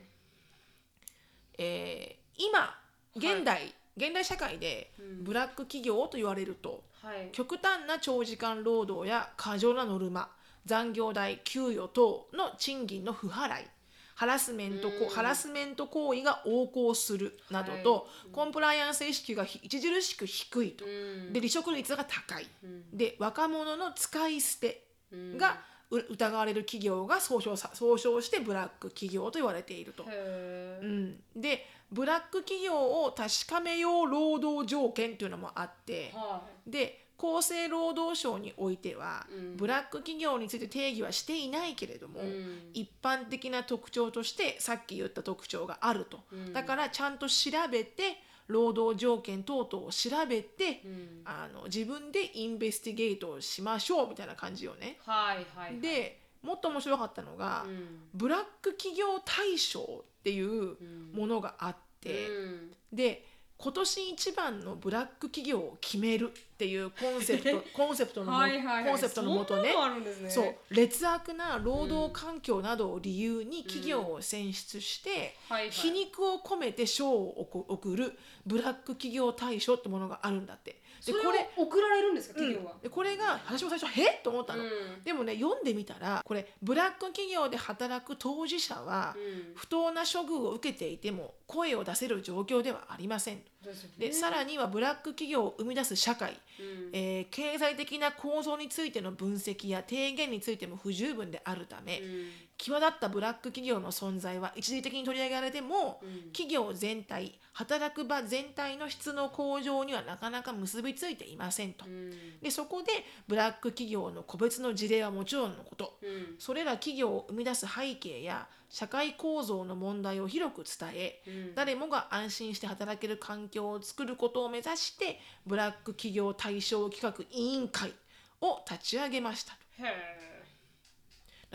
えー今現代、現代社会でうん。ブラック企業と言われるとはい。極端な長時間労働や過剰なノルマ残業代給与等の賃金の不払いハラスメントこうん。ハラスメント行為が横行するなどと、はい。コンプライアンス意識がひ著しく低いと、うん。で離職率が高い、うん。で若者の使い捨てうん。がう疑われる企業が総称さ総称してブラック企業と言われていると。うん、でブラック企業を確かめよう労働条件っていうのもあってはで厚生労働省においては、うん。ブラック企業について定義はしていないけれども、いうん。一般的な特徴としてさっき言った特徴があると、うん。だからちゃんと調べて労働条件等々を調べて、うん。あの自分でインベスティゲートをしましょうみたいな感じよね。はいはいでもっと面白かったのが、うん。ブラック企業大賞っていうものがあって、うん。で今年一番のブラック企業を決めるっていうコンセプト コンセプトのもはいはいはい。コンセプトのもとね。ね。そう。劣悪な労働環境などを理由に企業を選出して、はいはい。皮肉を込めて賞を送送るブラック企業大賞ってものがあるんだって。でこれを送られるんですか？うん。企業は、でこれが私も最初「へっ?」と思ったの、うん。でもね読んでみたらこれブラック企業で働く当事者は、うん。不当な処遇を受けていても声を出せる状況ではありませんでね。でさらにはブラック企業を生み出す社会、うん。えー経済的な構造についての分析や提言についても不十分であるため、うん際立ったブラック企業の存在は一時的に取り上げられても、うん。企業全体働く場全体の質の向上にはなかなか結びついていませんと。うん。でそこでブラック企業の個別の事例はもちろんのこと。うん。それら企業を生み出す背景や社会構造の問題を広く伝え、うん。誰もが安心して働ける環境を作ることを目指してブラック企業対象企画委員会を立ち上げました。へえ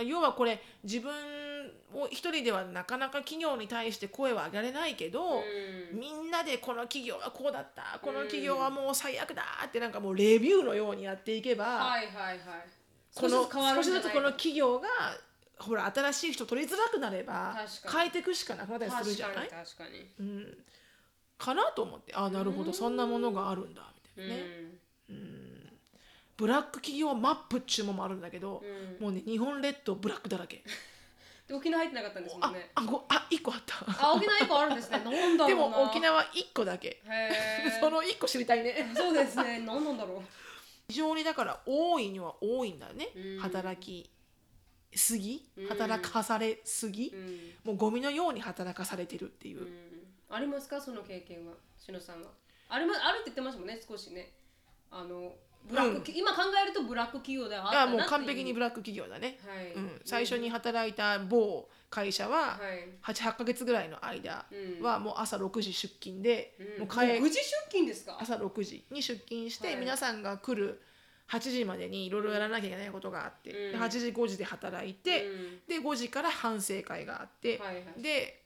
要はこれ自分を一人ではなかなか企業に対して声は上げられないけど、うん。みんなでこの企業はこうだったこの企業はもう最悪だってなんかもうレビューのようにやっていけば、はいはいはい。この少しずつこの企業がほら新しい人取りづらくなれば変えていくしかなくなったりするじゃない？確かに確かに。うん、かなと思ってあなるほどそんなものがあるんだみたいなね、うんブラック企業マップっちゅうものもあるんだけど、うん。もうね日本列島ブラックだらけ。で沖縄入ってなかったんですもあんね。あごあ一個あった。あ沖縄一個あるんですね。なんだろうな。でも沖縄一個だけ。へえ その一個知りたいね。そうですね。何なんだろう。非常にだから多いには多いんだよね、うん。働きすぎ？うん。働かされすぎ、うん。もうゴミのように働かされてるっていう、うん。ありますか？その経験は？しのさんは。あれもあるって言ってましたもんね少しね。あのブラック、今考えるとブラック企業ではああもう完璧にブラック企業だね、はい。うん、最初に働いた某会社ははい。88ヶ月ぐらいの間はもう朝6時出勤で、うん。もう帰もう9時出勤ですか？朝6時に出勤して、はい。皆さんが来る8時までにいろいろやらなきゃいけないことがあって、うん。で8時5時で働いて、うん。で5時から反省会があって、で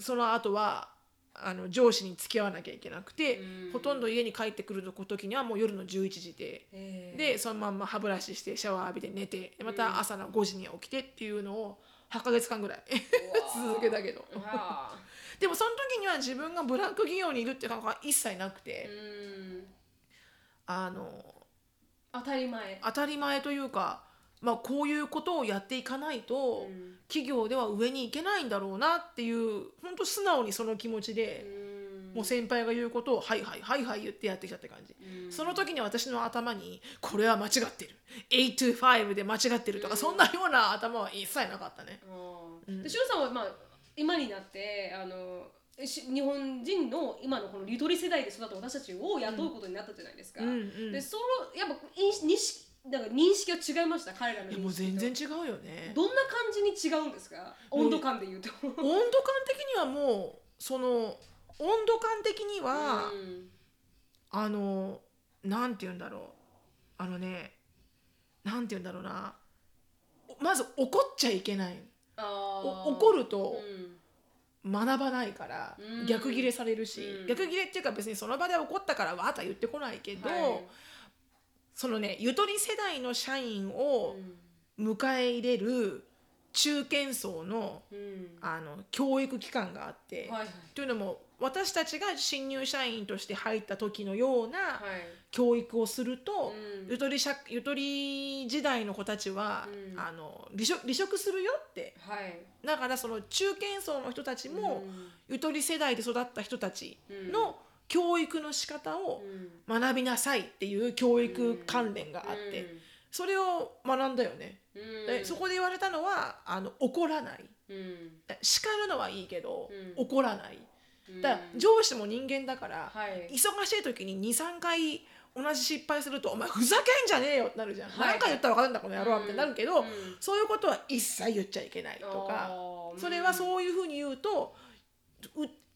その後はあの上司に付き合わなきゃいけなくて、うん。ほとんど家に帰ってくる時にはもう夜の11時で。えーでそのまんま歯ブラシしてシャワー浴びて寝てでまた朝の5時に起きてっていうのを8ヶ月間ぐらい 続けたけど。でもその時には自分がブラック企業にいるって感覚は一切なくーてうん。あの当たり前。当たり前というか、まあ、こういうことをやっていかないと、うん。企業では上に行けないんだろうなっていう本当素直にその気持ちで、うん。もう先輩が言うことを「はいはいはいはい」言ってやってきたって感じ。うん。その時に私の頭にこれは間違ってる。825で間違ってるとか、そんなような頭は一切なかったね。あーでさんはまあ今になってあのし日本人の今のこのゆとり世代で育った私たちを雇うことになったじゃないですか。うんうんでそのやっぱ認識だから認識は違いました？彼らの認識もう全然違うよね。どんな感じに違うんですか？温度感で言うと。温度感的にはもうその温度感的には、うん。あのなんて言うんだろう。あのねなんて言うんだろうな。まず怒っちゃいけない。怒るると学ばないから、うん。逆ギレされるし、うん。逆ギレっていうか別にその場で怒ったからわーとは言ってこないけど、はいそのねゆとり世代の社員をうん。迎え入れる中堅層のうん。あの教育機関があって、はいはい。というのも私たちが新入社員として入った時のようなはい。教育をすると、うん。ゆとり社ゆとり時代の子たちは、うん。あの離職離職するよって。はい。だからその中堅層の人たちも、うん。ゆとり世代で育った人たちうん。の教育の仕方をうん。学びなさいっていう教育関連があって、それを学んだよね。うん。でそこで言われたのはあの怒らない。うん。叱るのはいいけど、うん。怒らない。うん。だから上司も人間だから、はい。忙しい時に23回同じ失敗すると「お前ふざけんじゃねえよ」ってなるじゃん、はい。何回言ったら分かるんだこの野郎みたいになるけど、うん。そういうことは一切言っちゃいけないとかそれはそういうふうに言うと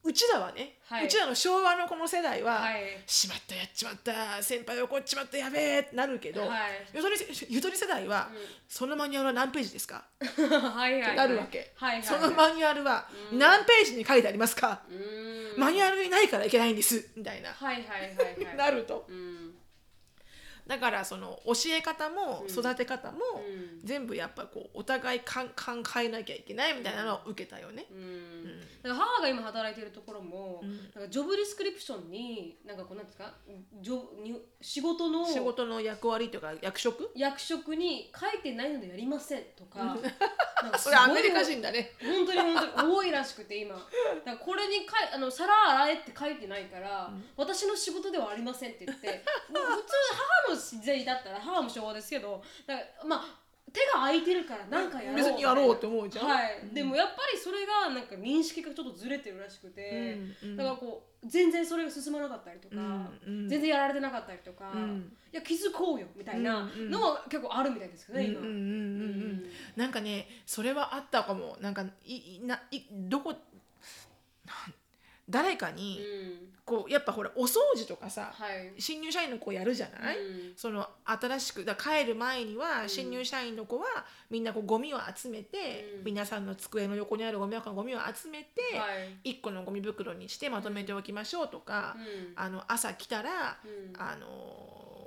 ううちらはね、はい。うちらの昭和のこの世代は「はい。しまったやっちまった先輩怒っちまったやべえ」ってなるけど、はい。ゆとりゆとり世代は、そのマニュアルは何ページですか?」はいなるわけ、はいはいそのマニュアルは何ページに書いてありますか、うん。マニュアルにないからいけないんですみたいな、はいはいはいはい。なると。うんだからその教え方も育て方もうん。全部やっぱこうお互いかん考えなきゃいけないみたいなのを受けたよね。うん。だから母が今働いてるところも、ん。なんかジョブディスクリプションになんかこうなんですかジョブに仕事の仕事の役割とか役職？役職に書いてないのでやりませんとか。なんかす それアメリカ人だね。本当に本当に 多いらしくて今。だからこれにかいあの皿洗えって書いてないから、私の仕事ではありませんって言ってもう普通母の時代だったら母も昭和ですけどだからまあ手が空いてるから何かやろう別にやろうって思うじゃん。はい、でもやっぱりそれがなんか認識がちょっとずれてるらしくて、うんうん。だからこう全然それが進まなかったりとか、うんうん。全然やられてなかったりとか、ん。いや気づこうよみたいなのは結構あるみたいですけどね、今。うんうんうんうんうん。なんかねそれはあったかも。なんかいいないどこ誰かにうん。こうやっぱほらお掃除とかさ、はい。新入社員の子やるじゃない、うん。その新しくだ帰る前には新入社員の子はみんなこうゴミを集めて、うん。皆さんの机の横にあるゴミ箱のゴミを集めて、はい。1個のゴミ袋にしてまとめておきましょうとか、うん。あの朝来たら、うん。あの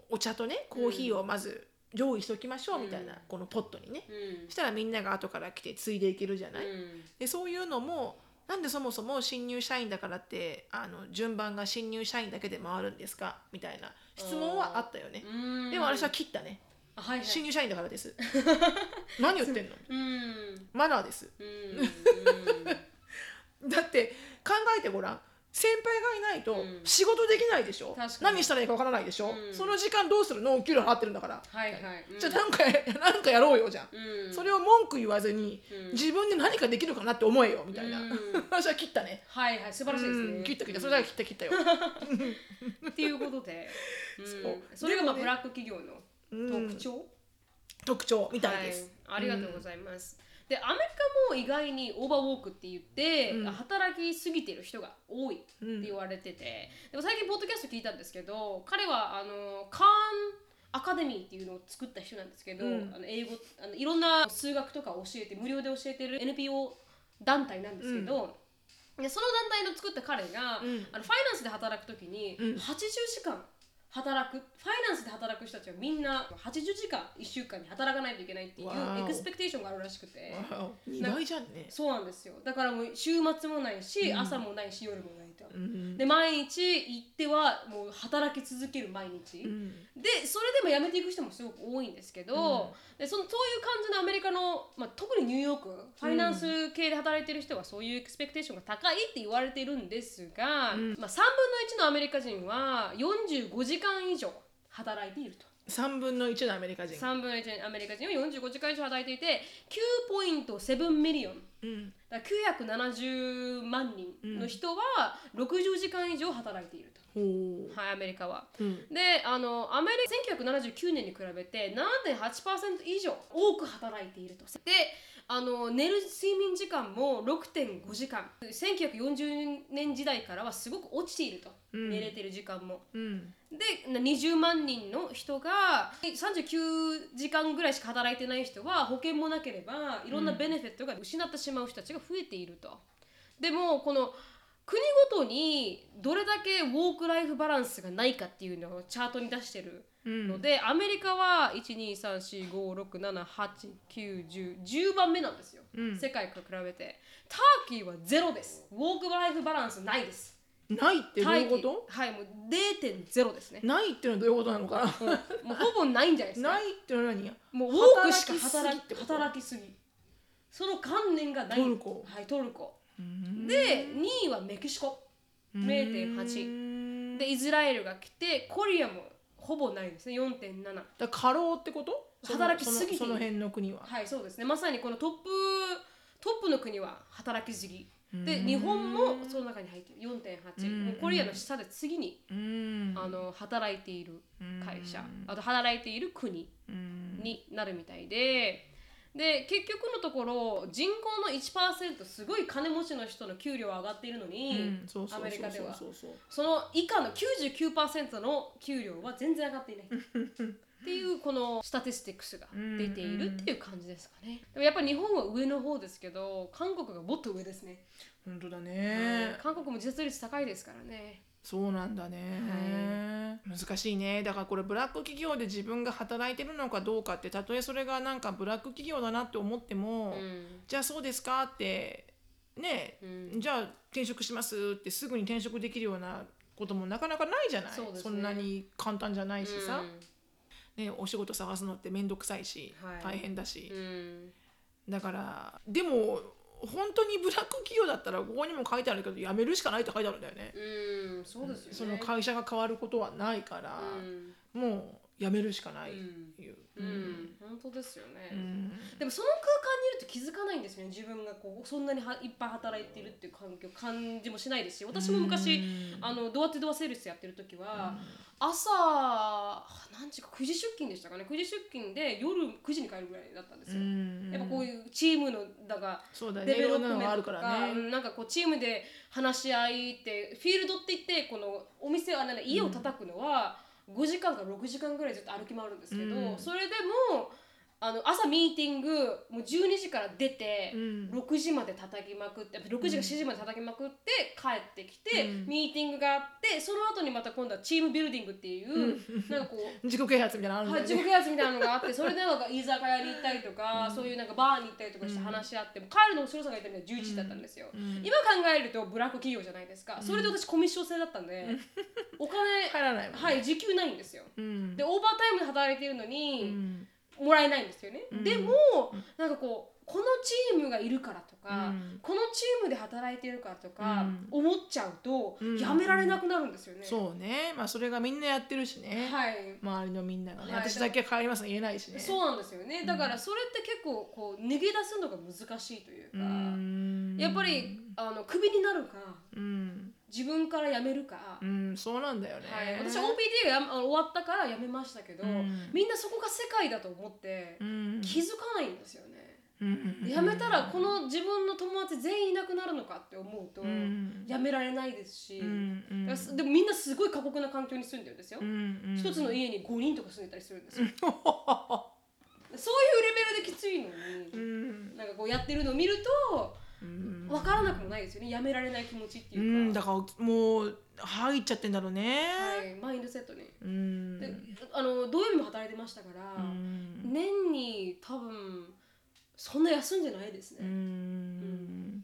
お茶とねコーヒーをまず用意しておきましょうみたいな、うんこのポットにね、うん。そしたらみんなが後から来てついでいけるじゃない、うん。でそういうのもなんでそもそも新入社員だからってあの順番が新入社員だけで回るんですか？みたいな質問はあったよね。うんでも私は切ったね。あはいはい新入社員だからです。何言ってんの？うんマナーです。だって考えてごらん。先輩がいないとうん。仕事できないでしょ、確かに。何したらいいかわからないでしょ、うん。その時間どうするの？お給料払ってるんだから、はいはい、うん。じゃあなんか なんかやろうよじゃん、うん。それを文句言わずに、うん。自分で何かできるかなって思えよみたいな、うん。私は切ったね。はいはい。素晴らしいですね、うん。切った切った。それだけ切った切ったよ、っていうことで、うん、そう。それがまあブラック企業のうん。特徴、特徴みたいです、はい、ありがとうございます、でアメリカも意外にオーバーウォークって言って、うん。働きすぎてる人が多いって言われてて、でも最近ポッドキャスト聞いたんですけど彼はあのカーンアカデミーっていうのを作った人なんですけど、うん。あの英語あのいろんな数学とかを教えて無料で教えてる NPO 団体なんですけど、でその団体の作った彼が、うん。あのファイナンスで働く時にうん。80時間働くファイナンスで働く人たちはみんな80時間1週間に働かないといけないっていうエクスペクテーションがあるらしくて。ね。そうなんですよ。だからもう週末もないし、うん。朝もないし夜もないと、うん。で毎日行ってはもう働き続ける毎日、うん。でそれでも辞めていく人もすごく多いんですけど、でそのそういう感じのアメリカの、まあ、特にニューヨークファイナンス系で働いてる人はそういうエクスペクテーションが高いって言われてるんですが、うん。まあ、3分の1のアメリカ人は45時間以上働いていると。3分の1のアメリカ人。3分の1のアメリカ人は45時間以上働いていて9.7 million うんだから970万人の人は60時間以上働いていると、ほうはいアメリカは。うんであのアメリカ1979年に比べて7.8%以上多く働いていると。であの寝る睡眠時間も6.5時間。1940年時代からはすごく落ちていると、うん。寝れてる時間も。うん。で20万人の人が39時間ぐらいしか働いてない人は保険もなければいろんな benefit が失ってしまう人たちが増えていると。でもこの国ごとにどれだけウォーク・ライフ・バランスがないかっていうのをチャートに出してるうん。ので、アメリカは1234567891010番目なんですよ、うん。世界から比べて。ターキーはゼロです。ウォーク・ライフ・バランスないです。ないってどういうこと？はいもう0.0ですね。ないっていうのはどういうことなのかな？もうほぼないんじゃないですか。ないっていうのは何？やもう多くしか働きすぎ。その観念がない。トルコ。はいトルコ。うん。で2位はメキシコ。0.8うん。でイスラエルが来てコリアもほぼないですね。4.7だ過労ってこと？働きすぎて。その辺の国は。はいそうですね。まさにこのトップトップの国は働きすぎ。で日本もその中に入ってる。4.8うん。もうコリアの下で次にうん。あの働いている会社。あと働いている国うん。になるみたいでで結局のところ人口の1%すごい金持ちの人の給料は上がっているのに、アメリカでは。その以下の99%の給料は全然上がっていない。っていうこのスタティスティックスが出ているっていう感じですかね。でもやっぱり日本は上の方ですけど韓国がもっと上ですね、本当だね。韓国も自殺率高いですからねそうなんだね、難しいね。だからこれブラック企業で自分が働いてるのかどうかってたとえそれがなんかブラック企業だなって思っても、うん。じゃあそうですかってね、うん。じゃあ転職しますってすぐに転職できるようなこともなかなかないじゃない？そね。んなに簡単じゃないしさ、うん。ね、お仕事探すのって面倒くさいし、はい。大変だし、うん。だからでも本当にブラック企業だったらここにも書いてあるけど辞めるしかないって書いてあるんだよね、うんそうですよね。その会社が変わることはないから、うん。もう辞めるしかないっていう、うん、本当ですよね、うん。でもその空間にいると気づかないんですよね。自分がこうそんなにはいっぱい働いているっていう環境感じもしないですし私も昔、うん。あのドアテドアセールスやってる時は、朝何時か9時出勤でしたかね。9時出勤で夜9時に帰るぐらいだったんですよ、うんやっぱこういうチームのだがそうだね。 development とかね。うんなんかこうチームで話し合いってフィールドって言ってこのお店は、ね、家を叩くのは5時間から6時間ぐらいずっと歩き回るんですけど、うん。それでもあの朝ミーティングもう12時から出て、うん。6時まで叩きまくって6時か7時まで叩きまくって帰ってきて、うん。ミーティングがあってその後にまた今度はチームビルディングっていう、なんかこう 自己啓発みたいなのあるんだはい、よね、自己啓発みたいなのがあってそれでなんか居酒屋に行ったりとか、そういうなんかバーに行ったりとかして話し合って、帰るのも白さんが言ったみたいに11時だったんですよ、今考えるとブラック企業じゃないですか。それで私コミッション制だったんで、お金入らないね。はい時給ないんですよ。うん。でオーバータイムで働いているのうに、んもらえないんですよね、ん。でも、なんかこうこのチームがいるからとか、うん。このチームで働いてるからとかうん。思っちゃうと、うん。やめられなくなるんですよね。そうね。まあそれがみんなやってるしね、はい。周りのみんながね、はい。私だけ帰ります言えないしね。そうなんですよね。だからそれって結構こう逃げ出すのが難しいというか、うん。やっぱりあのクビになるかうん、自分から辞めるか、うん、そうなんだよね、はい、私 OPT がやあ終わったから辞めましたけど、うん。みんなそこが世界だと思ってうん。気づかないんですよね。うん辞めたらこの自分の友達全員いなくなるのかって思うとうん。辞められないですし、でもみんなすごい過酷な環境に住んでるんですよ。一つの家に5人とか住んでたりするんですよ。うそういうレベルできついのに、ん。なんかこうやってるのを見るとうん分からなくもないですよね。やめられない気持ちってういうか、ん。だからもう入っちゃってんだろうね、はい、マインドセットに。うん。であの土曜日も働いてましたから、うん。年に多分そんな休んでないですうね。ん。なん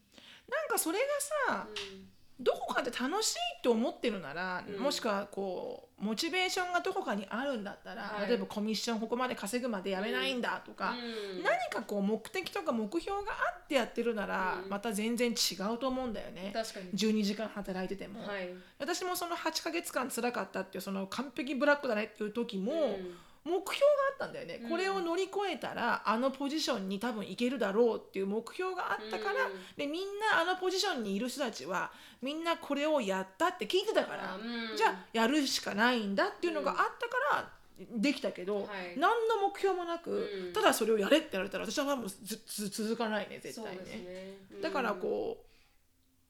かそれがさうんどこかで楽しいと思ってるなら、うんもしくはこうモチベーションがどこかにあるんだったら、はい例えばコミッションここまで稼ぐまでやめないんだとか、うん何かこう目的とか目標があってやってるなら、うんまた全然違うと思うんだよね。確かに。12時間働いてても、はい。私もその8ヶ月間辛かったっていうその完璧ブラックだねっていう時も、うん目標があったんだよね、うん。これを乗り越えたらあのポジションに多分いけるだろうっていう目標があったから、うん。でみんなあのポジションにいる人たちはみんなこれをやったって聞いてたから、うん。じゃあやるしかないんだっていうのがあったからできたけど、はい。何の目標もなく、うん。ただそれをやれって言われたら私はもうずず続かないね絶対ね。ね。うん。だからこう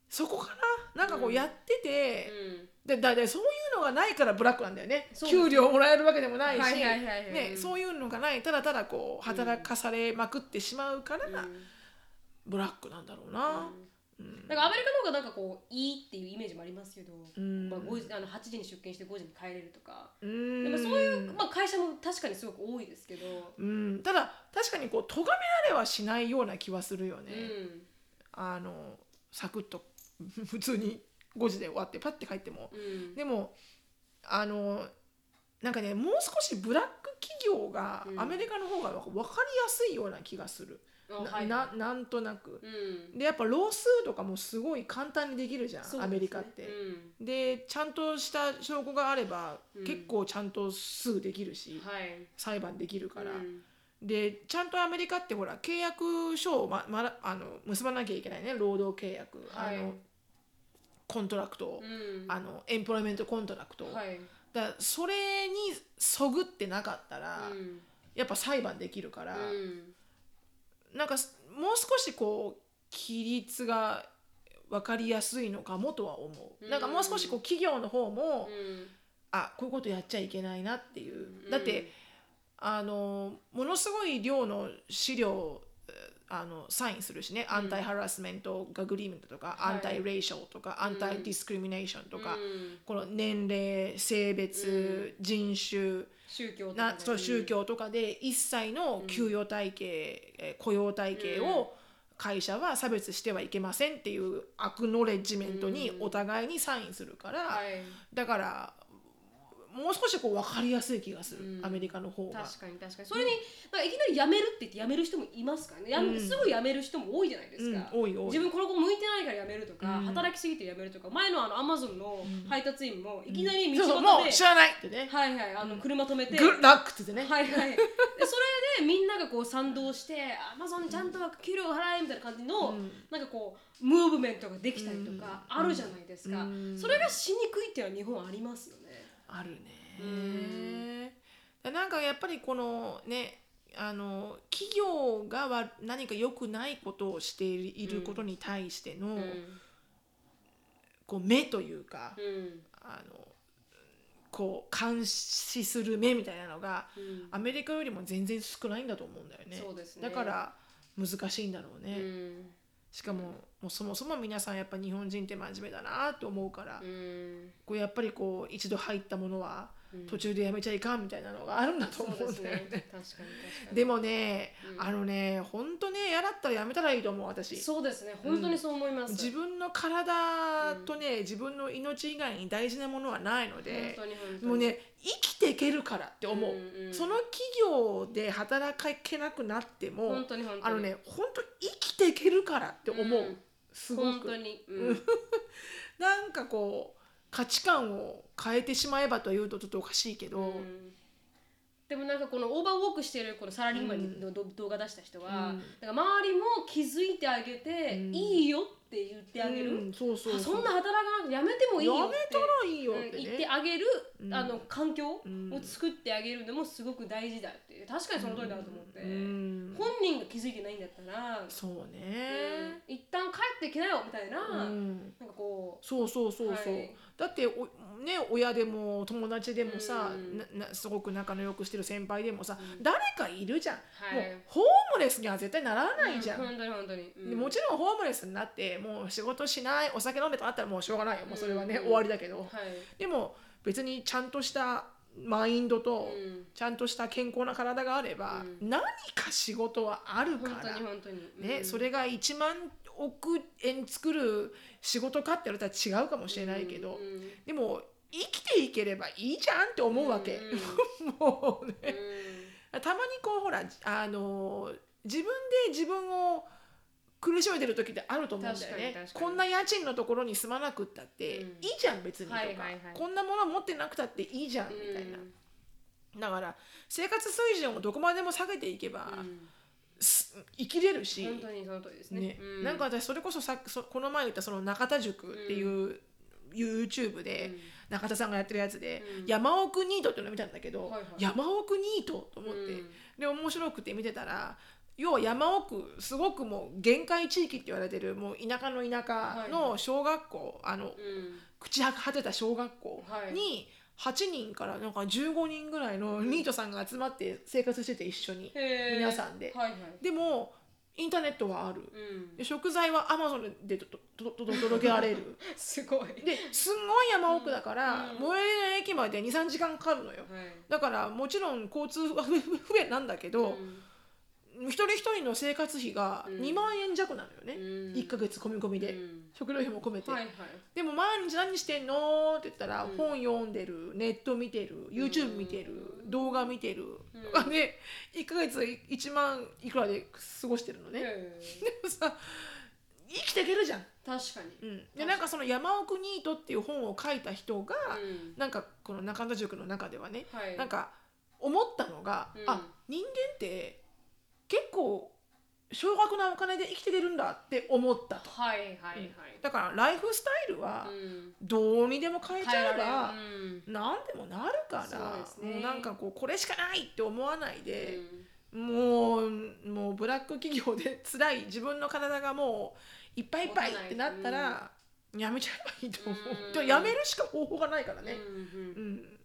そこかななんかこうやってて、うんでだでそういうのがないからブラックなんだよね。ね。給料もらえるわけでもないし、はいはいはいはいね、そういうのがない。ただただこう働かされまくってしまうから、うん。ブラックなんだろうな。うん。なんかアメリカの方がなんかこういいっていうイメージもありますけど、うん。まあ、5時あの8時に出勤して5時に帰れるとか、うん。でもそういう、まあ、会社も確かにすごく多いですけど、うん、ただ確かにこう咎められはしないような気はするよね。うん。あのサクッと 普通に5時で終わってパッて帰っても。うん。でもあのなんかねもう少しブラック企業がうん。アメリカの方が分かりやすいような気がする。なななんとなく。うん。でやっぱロースとかもすごい簡単にできるじゃん、ね。アメリカって。うん。でちゃんとした証拠があれば、うん。結構ちゃんとすぐできるし、はい。裁判できるから、うん。でちゃんとアメリカってほら契約書を、ままだあの結ばなきゃいけないね労働契約、はい。あの contract、うん。あの employment contract、はい。だそれにそぐってなかったら、うん。やっぱ裁判できるから、うん。なんかすもう少しこう規律が分かりやすいのかもとは思う、うん。なんかもう少しこう企業の方も、うん。あこういうことやっちゃいけないなっていう、うん。だってあのものすごい量の資料あのサインするしね、 anti-harassment agreement とか、はい。 anti-retaliation とか、 anti-discrimination とか、うん。この年齢性別、人種宗教とかねなそう宗教とかで一切の給与体系、えー雇用体系を会社は差別してはいけませんっていうアクノレッジメントにお互いにサインするから、はい。だからもう少しこう分かりやすい気がする、うん。アメリカの方が。確かに確かに。それになんかいきなり辞めるって言って辞める人もいますからねやめうんすぐ辞める人も多いじゃないですか、うん多い多い。自分この子向いてないから辞めるとか、うん。働きすぎて辞めるとか前のあのアマゾンの配達員もいきなりそうそう道端で、もう知らないってね。はいはいあの車止めて、グッラックってね。はいはい、でそれでみんながこう賛同してアマゾンにちゃんと給料払えみたいな感じの、うん。なんかこうムーブメントができたりとかうん。あるじゃないですか、うん。それがしにくいっていうのは日本ありますよね。あるねう。なんかやっぱりこのねあの企業がわ何か良くないことをしていることに対しての、うんこう目というか、うんあのこう監視する目みたいなのがうんアメリカよりも全然少ないんだと思うんだよね。そうですねだから難しいんだろうね。うんしかももうそもそも皆さんやっぱ日本人って真面目だなと思うから、うん。こうやっぱりこう一度入ったものは途中でやめちゃいかんみたいなのがあるんだと思そうですうんだよね。でもね、うん。あのね本当ね嫌だったらやめたらいいと思う私。そうですね。本当にそう思います、自分の体とね、自分の命以外に大事なものはないのでもうね生きていけるからって思う、うんうんその企業で働けなくなってもあのね本当生きていけるからって思う、うん。すごく。本当に、うん。なんかこう価値観を変えてしまえばというとちょっとおかしいけど、うん。でもなんかこのオーバーウォークしてるこのサラリーマンのど動画出した人は、うん。か周りも気づいてあげて、うん。いいよって言ってあげる、うん。そうそうあそんな働かなくてやめてもいいよってやめたらいいよってね。うん言ってあげる、うん。あの環境をん。作ってあげるのもすごく大事だって確かにその通りだと思って、うん。本人が気づいてないんだったら、そううんね、一旦帰ってきなよみたいな、うん。なんかこそうそうそうそう、はい。だっておね親でも友達でもさ、うん。ななすごく仲の良くしてる先輩でもさ、誰かいるじゃん、はい。もうホームレスには絶対ならう、ないじゃん、本当に本当に、もちろんホームレスになってもう仕事しないお酒飲んでとなったらもうしょうがないよ。もうそれはね、うん。終わりだけど、はい。でも別にちゃんとしたマインドと、うん。ちゃんとした健康な体があれば、うん。何か仕事はあるからね、うん。それが1万億円作る仕事かって言われたら違うかもしれないけど、でも生きていければいいじゃんって思うわけ、うん もうね。うたまにこうほらあの自分で自分を苦しめてる時ってあると思うんだよね。こんな家賃のところに住まなくったって、うん。いいじゃん別にとか、はいはいはい。こんなもの持ってなくたっていいじゃんんみたいな、だから生活水準をどこまでも下げていけば、うん。す生きれるし、本当にその通りですね。ね。うなんか私それこそさそこの前言ったその中田塾っていう、YouTube で中田さんがやってるやつで、うん。山奥ニートっていうのを見たんだけど、はいはい。山奥ニートと思って、うん。で面白くて見てたら要は山奥すごくもう限界地域って言われてるもう田舎の田舎の小学校、あのうん。朽ち果てた小学校はい。に8人からなんか15人ぐらいのニートさんが集まって生活してて一緒に、へー。皆さんで。はいはい。でもインターネットはある、うん。で食材はアマゾンでとととと届けられる。すごい。ですんごい山奥だから、うん。最寄りの駅まで23時間かかるのよ。はい。だからもちろん交通は不不便なんだけど、うん一人一人の生活費がうん。2万円弱なのよね、うん。1ヶ月込み込みで、うん。食料費も込めて、はいはい。でも毎日何してんの？って言ったら、うん。本読んでるネット見てる YouTube 見てる、動画見てる。うん。とかね。1ヶ月1万いくらで過ごしてるのね、へでもさ生きていけるじゃん、ー確かに。うん、でなんかその「山奥ニート」っていう本を書いた人が、うん。なんかこの中田塾の中ではね、はい。なんか思ったのが、うん。あ人間って結構少額なお金で生きていけるんだって思ったと。はいはいはい。だからライフスタイルはうん。どうにでも変えちゃえば、何でもなるからね。もうなんかこうこれしかないって思わないで、うん。もうもうブラック企業で辛い自分の体がもういっぱいいっぱいってなったら、やめちゃえばいいと思う、うん。やめるしか方法がないからね、うん。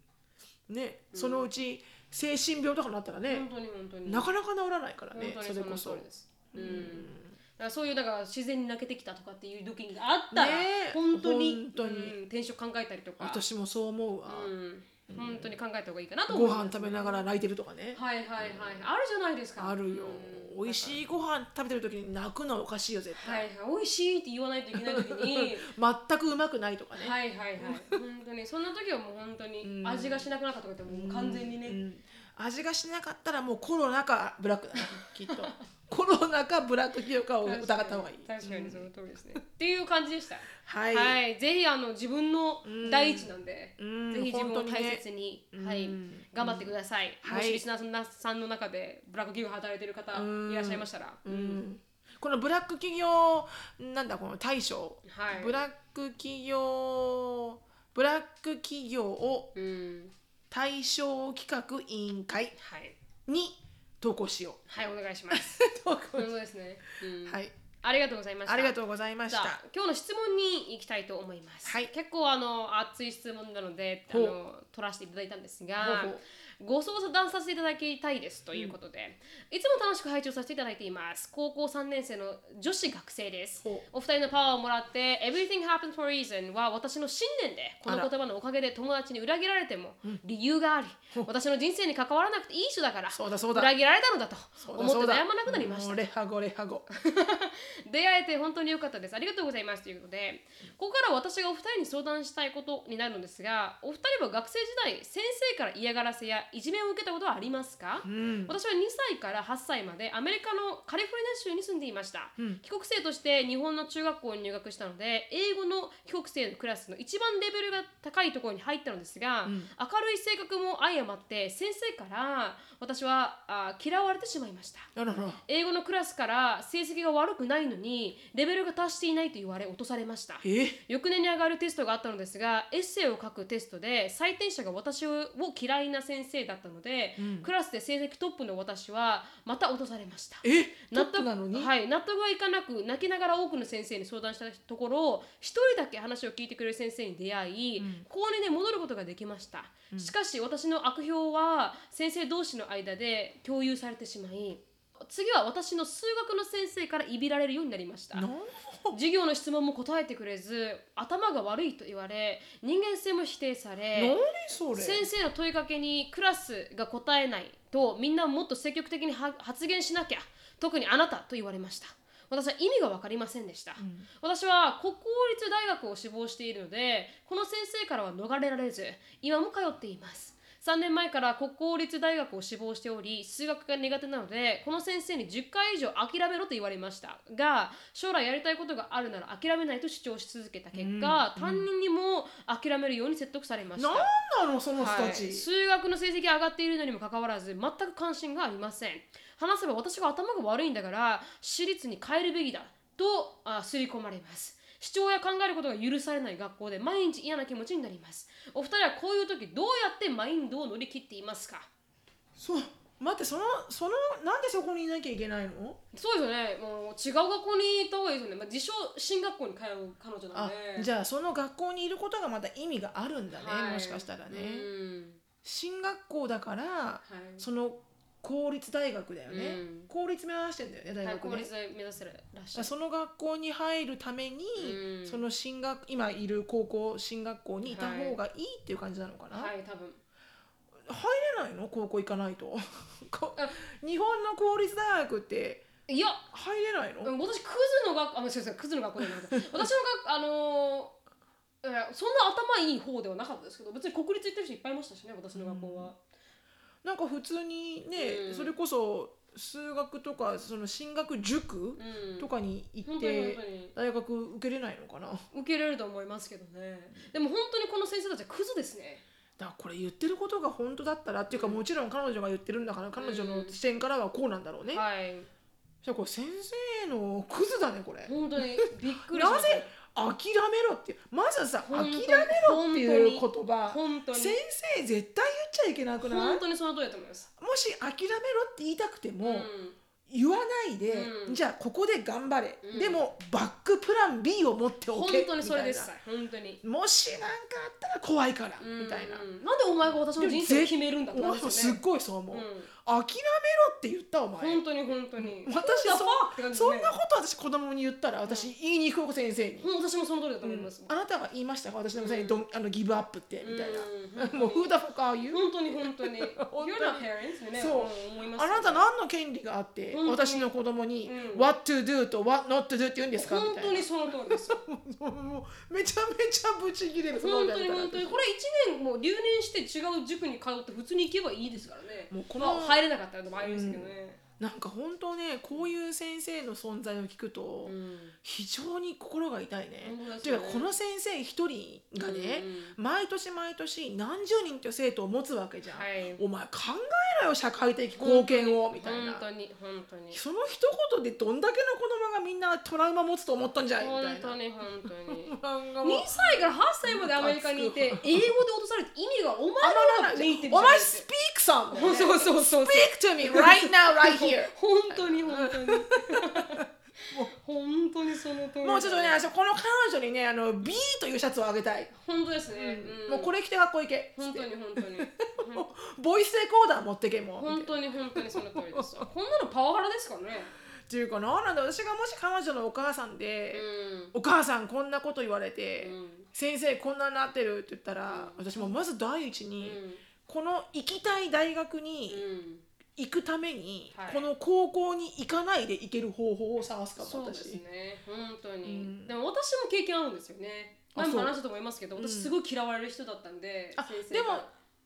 うん。ねそのうち精神病とかになったらね、本当に本当に。なかなか治らないからね本当にそれこそ。の通りです。うん。だからそういうだから自然に泣けてきたとかっていう時があったら、ね本当に本当に。うん転職考えたりとか。私もそう思うわ、うん、本当に考えた方がいいかなと思ごいます。飯食べながら泣いてるとかね、はいはいはい、あるじゃないですか。あるよ、うん。美味しいご飯食べてる時に泣くのはおかしいよ絶対、はいはい。美味しいって言わないといけない時に。全くうまくないとかね、はいはいはい。本当に。そんな時はもう本当にうん。味がしなくなったとかってもう完全にね、うん。味がしなかったらもうコロナかブラックだなきっと コロナかブラック企業かを疑った方がいい。確かにその通りですね、っていう感じでした。はい、はい、ぜひあの自分の第一なんで、うん。ぜひ自分を大切に、はい。うん頑張ってください、はいもしリスナーさんの中でブラック企業で働いてる方うん。いらっしゃいましたら、うん。このブラック企業なんだこの大賞、はい。ブラック企業ブラック企業をうん。対象企画委員会はい。に投稿しよはいお願いします。う 投稿本当ですね、うん。はい。ありがとうございました。ありがとうございました。じゃあ今日の質問に行きたいと思います、はい結構あの熱い質問なのであほうの取らせていただいたんですがほうほうご相談させていただきたいですということで、いつも楽しく拝聴させていただいています。高校3年生の女子学生です。お。二人のパワーをもらって Everything happens for a reason は私の信念でこの言葉のおかげで友達に裏切られても理由があり、私の人生に関わらなくていい人だからそうだそうだ。裏切られたのだと思って悩まなくなりました。レハゴレハゴ。出会えて本当に良かったです。ありがとうございますということでここから私がお二人に相談したいことになるのですがお二人は学生時代先生から嫌がらせやいじめを受けたことはありますか、うん。私は2歳から8歳までアメリカのカリフォルニア州に住んでいました、うん。帰国生として日本の中学校に入学したので英語の帰国生のクラスの一番レベルが高いところに入ったのですが、うん。明るい性格も相まって先生から私はあ嫌われてしまいました。英語のクラスから成績が悪くないのにレベルが達していないと言われ落とされました。え？翌年に上がるテストがあったのですがエッセイを書くテストで採点者が私を嫌いな先生だったので、うん。クラスで成績トップの私はまた落とされました。え？トップなのに、はい、納得がいかなく泣きながら多くの先生に相談したところ一人だけ話を聞いてくれる先生に出会い、うん。高2で戻ることができました、しかし私の悪評は先生同士の間で共有されてしまい次は私の数学の先生からいびられるようになりました。な授業の質問も答えてくれず頭が悪いと言われ人間性も否定され先生の問いかけにクラスが答えないとみんなもっと積極的には発言しなきゃ特にあなたと言われました。私は意味が分かりませんでした、私は国公立大学を志望しているのでこの先生からは逃れられず今も通っています3年前から国公立大学を志望しており数学が苦手なのでこの先生に10回以上諦めろと言われました。が将来やりたいことがあるなら諦めないと主張し続けた結果、担任にも諦めるように説得されました。何なのその人はい、たち、数学の成績上がっているのにもかかわらず全く関心がありません。話せば私が頭が悪いんだから私立に変えるべきだとあ刷り込まれます主張や考えることが許されない学校で毎日嫌な気持ちになります。お二人はこういう時どうやってマインドを乗り切っていますか？そう待ってそのそのなんでそこにいなきゃいけないの？そうですよね。もう違う学校に行った方がいいですよね、まあ、自称進学校に通う彼女なあんでじゃあその学校にいることがまた意味があるんだね、はい。もしかしたらね、うん。進学校だから、はい。その公立大学だよね、うん。公立目指してんだよね大はい、学ね、公立で目指せらっしゃるその学校に入るために、うん。その進学今いる高校進学校にいた方がいいっていう感じなのかな、はい多分。入れないの？高校行かないと。日本の公立大学って。いや。入れないの、うん私クズの学あすみませんクズの学校じゃなくて。私の学あのーえーそんな頭いい方ではなかったですけど別に国立行ってる人いっぱいいましたしね私の学校は、なんか普通にね、うん。それこそ数学とかその進学塾うん。とかに行って大学受けれないのかな？だか受け入れると思いますけどね。でも本当にこの先生たちはクズですね。らこれ言ってることが本当だったらっていうか、もちろん彼女が言ってるんだから彼女の視点からはこうなんだろうね、はい。じゃあこれ先生のクズだねこれ。本当にびっくりしました。なぜ？諦めろってまずさ諦めろっていう言葉。本当に先生絶対言っちゃいけなくない？本当にその通りだと思います。もし諦めろって言いたくても、うん。言わないで、うん。じゃあここで頑張れ、うん。でもバックプラン B を持っておけ本当にそれです。み本当に。もし何かあったら怖いから、みたいな。うんなんでお前が私の人生を決めるんだってお前すっ感じですよね。ごいそう思う、うん諦めろって言ったお前。本当に本当に。私そそんなこと私子供に言ったら私言いに行く先生に、うん私もその通りだと思います、あなたが言いましたか私の先生にどん、あのギブアップってみたいな、うん。もう Who the fuck are you? 本当に本当に。当に。You're not parents ね。そう。うん思いますあなた何の権利があって私の子供にうん。What to do と What not to do って言うんですか？み本当にその通りです。よもうめちゃめちゃブチギレる本当に本当に。これ1年もう留年して違う塾に通って普通に行けばいいですからね。もうこのまあ入れなかったのもあるんですけどね、なんか本当ねこういう先生の存在を聞くとうん。非常に心が痛いね。本当ですていうねかこの先生一人がね、う毎年毎年何十人という生徒を持つわけじゃん。はい。お前考えろよ社会的貢献をみたいな。本。当に本当に。その一言でどんだけの子供がみんなトラウマ持つと思ったんじゃいみたいな。本当に本当に。なんかも。う2歳から8歳までアメリカにいて英語で落とされて意味がお前らお前スピークさんね。そうそうそうそう。Speak to me right now right here 本当に本当に。本当にその通りだもうちょっとね私この彼女にねあの B というシャツをあげたい、本当ですね、うん。もうこれ着て学校行け。本当に本当に。ボイスレコーダー持ってけもう。本当に本当にその通りです こんなのパワハラですからね。っていうかななんで私がもし彼女のお母さんで、うん。お母さんこんなこと言われて、うん。先生こんなになってるって言ったら、私もまず第一に、うん。この行きたい大学うにん行くために、はい。この高校に行かないで行ける方法を探すかもそうで私すね。本当に、うん。でも私も経験あるんですよね。あ前も話したと思いますけどうん私すごい嫌われる人だったんで、あ先生でもが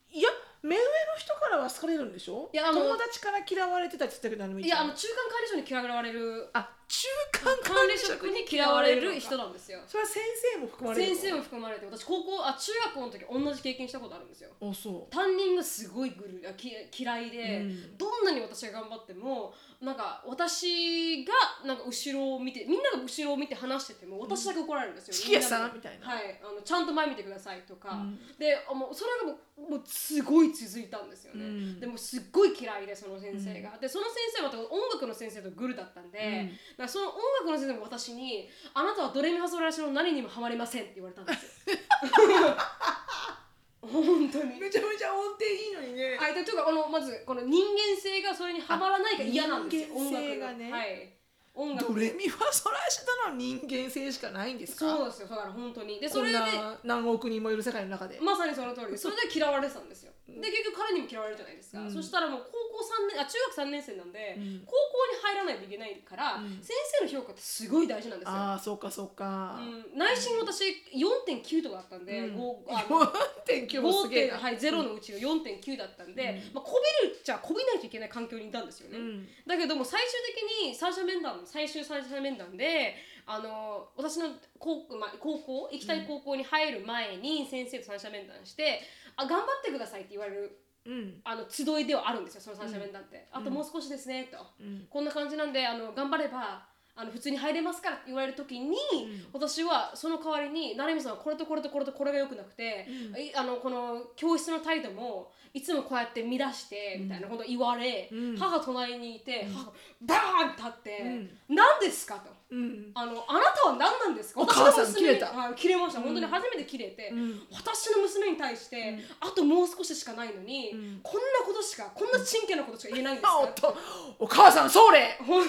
いや目上の人からは好かれるんでしょ？いやあの友達から嫌われてたって言ってたけどい。やあの中間管理職に嫌われるあ中間管管理理職に嫌われる人なんですよ。それは先生も含まれるの先生も含まれて私高校あ中学校の時同じ経験したことあるんですよ。あそう。担任がすごいぐるあき嫌いで、うん。どんなに私が頑張ってもなんか私がなんか後ろを見てみんなが後ろを見て話してても私だけ怒られるんですよ、敷谷さん？みなでみたいな。はい。あのちゃんと前見てくださいとか、うん。であもうそれがもうもうすごい続いたんですよね、うん。でもすっごい嫌いでその先生が、でその先生は音楽の先生とグルだったんで、うん。その音楽の先生も私に「あなたはドレミファソラシの何にもハマりません」って言われたんですよ。本当に。めちゃめちゃ音程いいのにね。あでというかこのまずこの人間性がそれにはまらないが嫌なんですよ音楽が。ねはい音楽ドレミファソラシドの人間性しかないんですか？そうですよだから本当に。でそれでな何億人もいる世界の中で、まさにその通りでそれで嫌われてたんですよ。で結局彼にも嫌われるじゃないですか、うん。そしたらもう高校3年あ中学3年生なんで、うん。高校に入らないといけないから、うん。先生の評価ってすごい大事なんですよ。ああそうかそうか、うん、内心私4.9とかあったんで、うん。ごあの4.9もすげえな、はい、0のうちが4.9だったんで、うん。まあ、こびるっちゃこびないといけない環境にいたんですよね、うん。だけども最終的に三者面談最終三者面談であの私の高,、まあ、高校行きたい高校に入る前に先生と三者面談して「あ頑張ってください」って言われるうん。あの集いではあるんですよその三者面談って、あともう少しですねと、うん。こんな感じなんであの頑張ればあの普通に入れますからって言われる時に、私はその代わりに成美さんはこれとこれとこれとこれが良くなくて、いあのこの教室の態度もいつもこうやって乱してみたいなこと言われ、うん。母隣にいて、母がバーン立って「う何ですか?」と。うん。あのあなたは何なんですか？私の娘。切れた。はい切れました、本当に初めて切れて、ん。私の娘に対して、あともう少ししかないのに、ん。こんなことしかこんな真剣なことしか言えないんですかあお母さんそれ。本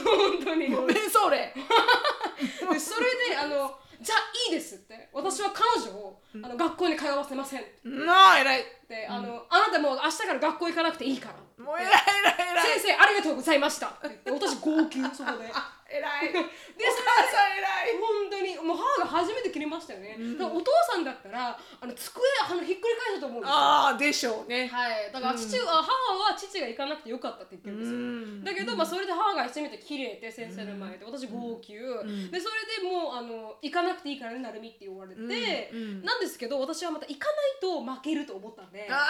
当に。ごめんそれ。でそれであのじゃあいいですって。私は彼女を、あの学校に通わせません。なあ偉い。あの、あなたもう明日から学校行かなくていいからもう偉い偉い偉い。先生ありがとうございました。って言って私号泣そこで。偉い。でお母さん偉い。本当にもう母が初めて切れましたよね、だからお父さんだったらあの机あのひっくり返したと思うんですよ。ああでしょうね。はい、だから父は、母は父が行かなくてよかったって言ってるんですよ。うん。だけど、まあ、それで母が初めて切れて先生の前で私号泣、でそれでもうあの行かなくていいからねなるみって言われて、なんですけど私はまた行かないと負けると思ったんで。あ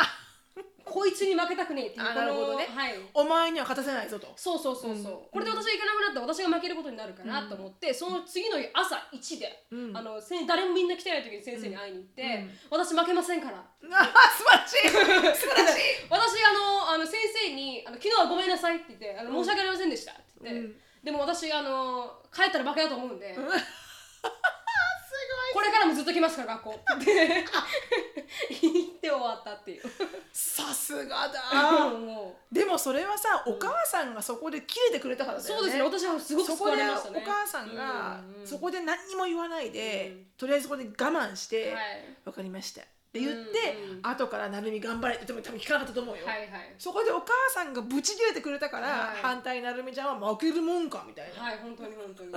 こいつに負けたくねえっていうあなるほどね。はい。お前には勝たせないぞと。そうそうそうそう、これで私が行かなくなったら私が負けることになるかなと思って、その次の日朝1で、うん。あの先誰もみんな来てない時に先生に会いに行って、私負けませんから。ああ素晴らしい。素晴らしい。私あのあの先生にあの「昨日はごめんなさい」って言って「あの申し訳ありませんでした」って言って、うん。でも私あの帰ったら負けだと思うんで、からもずっと来ますから学校。っ て言って終わったっていう。さすがだ。もでもそれはさお母さんがそこで切れてくれたからうだよね。そうですね。私はすごく救そこでわれましたね。お母さんがそこで何にも言わないで、うんとりあえずそこで我慢して「わはい。かりました」って言って、うんうん。後から「なるみ頑張れ」って言っても多分聞かなかったと思うよ、はいはい。そこでお母さんがブチ切れてくれたから、はい。反対なるみちゃんは負けるもんかみたいな、はい本当に本当に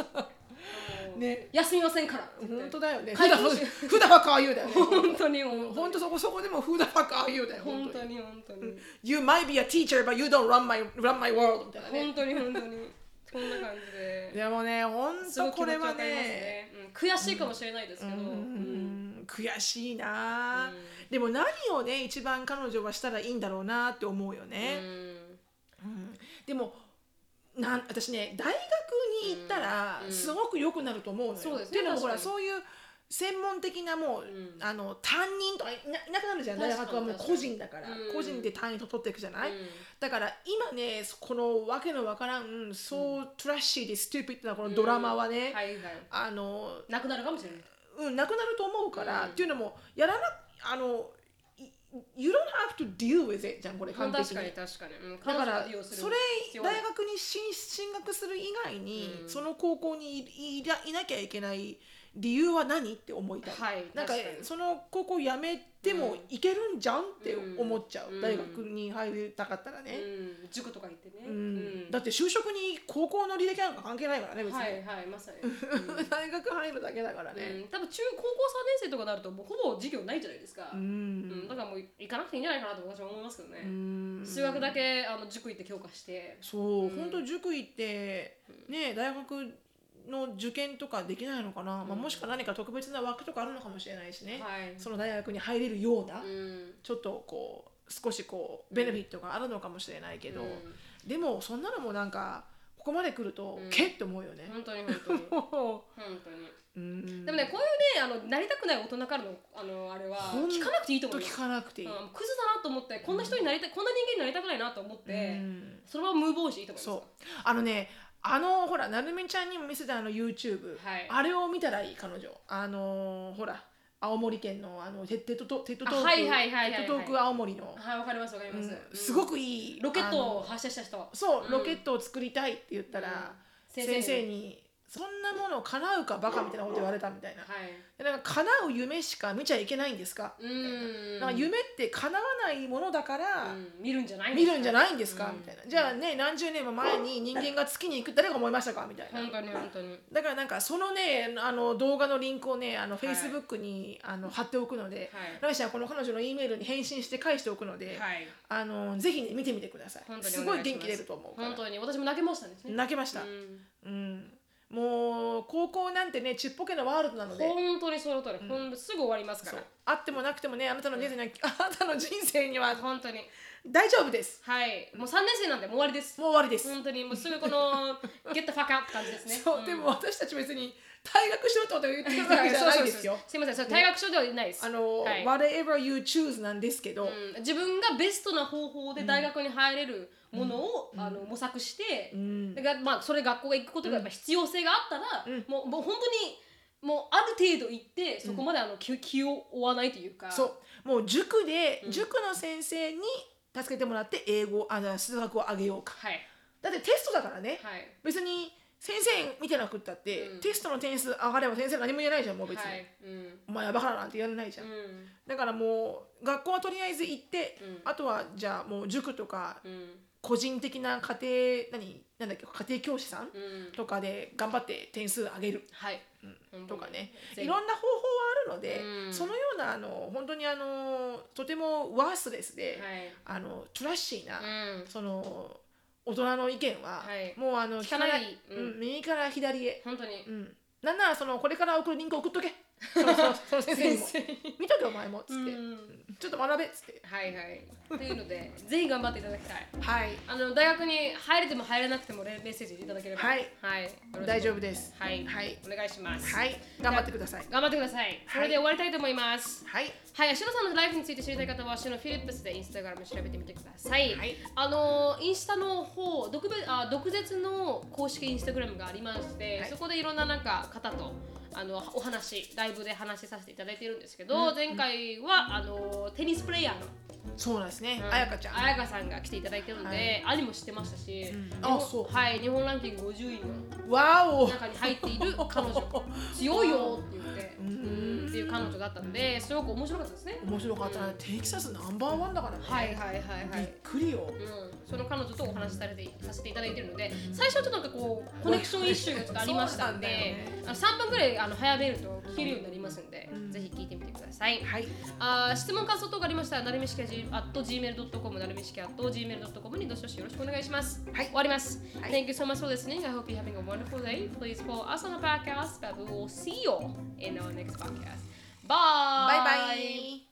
ね。休みませんから。本当だよね。会議ふだふふだばか言うだよね。本当に本当本当そこそこでもふだばか言うだよ本当に。本当に You might be a teacher but you don't run my, run my world みたいなね。本当に本当に。こんな感じで。でもね本当これはね。ね、うん、悔しいかもしれないですけど、ううん。ん悔しいな、うん。でも何をね一番彼女はしたらいいんだろうなって思うようね、でもなん私ね大学に行ったらうんすごく良くなると思うのよ、そうですね。っていうのもほら確かそういう専門的なもう、ん。あの担任とかいないなくなるじゃん。大確かに学はもう個人だから、うん。個人で単位と取っていくじゃない、うん。だから今ねこのわけのわからんそうトラッシーでストゥーピッドなこのドラマはね、はいはい。あのなくなるかもしれない。うん、なくなると思うから、うん。っていうのもやらなあのい You don't have to deal with it じゃんこれ完璧に。確かに確かに、うん、だからそれ大学に進進学する以外に、うん。その高校にいいらいなきゃいけない理由は何？って思いたい、はいなんかその高校辞めてもいけるんじゃん？って思っちゃう、うん大学に入りたかったらね、うん、塾とか行ってね、うん。うん。だって就職に高校の履歴なんか関係ないからね別に、はいはい。まさに、うん。大学入るだけだからね。うん。多分中高校3年生とかになるともうほぼ授業ないじゃないですか、ううん。んだからもう行かなくていいんじゃないかなと私は思いますけどね、うん。数学だけあの塾行って強化して。そう、うん。本当塾行ってね大学の受験とかできないのかな、まあ、もしくは何か特別な枠とかあるのかもしれないしね、はい。その大学に入れるような、うん。ちょっとこう少しこうベネフィットがあるのかもしれないけど、うん。でもそんなのもなんかここまで来ると、うん。けって思うよね。本当に本当に。本当に。うん。でもねこういうねあのなりたくない大人からのあのあれは聞かなくていいと思うよ。聞かなくていい。うん、クズだなと思ってこんな人になりたい、こんな人間になりたくないなと思って、うん。そのままmove on していいと思いますそう。あのねあのほらなるみちゃんにも見せたあの YouTube、はい。あれを見たらいい彼女。あのほら青森県のあのテテッドトテッドトーク。あはいはい TED Talk 青森の、はいわかりますわかります、うん。すごくいい。ロケットを発射した人。そう、うん。ロケットを作りたいって言ったら、うん。先生にそんなもの叶うかバカみたいなこと言われたみたいな。はい。でなんか叶う夢しか見ちゃいけないんですか、うん。なんか夢って叶わないものだから、うん。見るんじゃない見るんじゃいないんですか、うん。みたいな。じゃあね何十年も前に人間が月に行く誰が思いましたか？みたいな。本当に本当に。だからなんかそのねあの動画のリンクをねあのい Facebook に、あの貼っておくので、はい。ライシャはこの彼女の E メールに返信して返しておくので、はい。あのぜひね見てみてください。本当にすごい元気出ると思うから。本当に。私も泣けましたね。泣けました、うん。うんもう高校なんてねちっぽけなワールドなので。本当にその通り、ほんとすぐ終わりますから。あってもなくてもねあなたの人生には、あなたの人生には本当に。大丈夫です。はい。もう3年生なんでもう終わりです。もう終わりです、本当にもうすぐこの get the fuck out って感じですね。そう、んでも私たち別に退学しろってことを言ってるわけじゃないですよ。すいませんそれ退学書ではないです。あの、はい。whatever you choose なんですけど、うん。自分がベストな方法で大学に入れるものを、あの模索して、ん。だからまあそれ学校が行くことがやっぱ必要性があったら、うん。もうもう本当にもうある程度行ってそこまであの気気を負わないというか、そう。もう塾で、塾の先生に助けてもらって英語あじゃあ数学を上げようか。はい。だってテストだからね、はい。別に先生見てなくったって、うん。テストの点数上がれば先生何も言えないじゃんもう別に、はい。うん。お前やばからなんて言われないじゃん、うん。だからもう学校はとりあえず行って、うん。あとはじゃあもう塾とかうん。個人的な家庭何なんだっけ家庭教師さん、うん。とかで頑張って点数上げる。はい、うん。とかね。いろんな方法はあるので、うん。そのようなあの本当にあのとてもワースレスで、はい。あのトラッシーな、うん。その大人の意見は、はい。もうあの聞かない聞うん。うん右から左へ、本当に、うん、なんならそのこれから送るリンク送っとけそのそ先生に見とけお前もっつって、うん。ちょっと学べっつって。はいはい。というのでぜひ頑張っていただきたい。はい。あの大学に入れても入れなくてもレメッセージいただければ。はい。はい、よろしく。大丈夫です。はい、はい。お願いします。はい。頑張ってください。頑張ってください。これで終わりたいと思います。はい。はい、シノさんのライフについて知りたい方は、シノフィリップスでインスタグラム調べてみてください。はい。あのインスタの方、独別あ毒舌の公式インスタグラムがありまして、はい。そこでいろんななんか方とあのお話、ライブで話しさせていただいているんですけど、前回はあのテニスプレイヤーのそうなんですね。うん。あやかちゃん。あやかさんが来ていただいてるので、兄も知ってましたし、あそう。はい、日本ランキング50位のわお。中に入っている彼女。強いよって言ってうん。うんっていう彼女だったのですごく面白かったですね。面白かったな。テキサスナンバーワンだからね。はいはいはいはい。びっくりよ。うん、その彼女とお話しされてさせていただいてるので最初はちょっとなんかこうコネクションイッシュがちょっとありましたんであの3分ぐらいあの早めると聞けるようになりますので、ぜひ聞いてみてください。はいあー質問感想等がありましたらなるみしき at gmail.com なるみしき at gmail.com にどしどしよろしくお願いします。はい終わります。はい Thank you so much for listening. I hope you're having a wonderful day. Please follow us on the podcast, but we will see you in our next podcast. Bye. バイバイ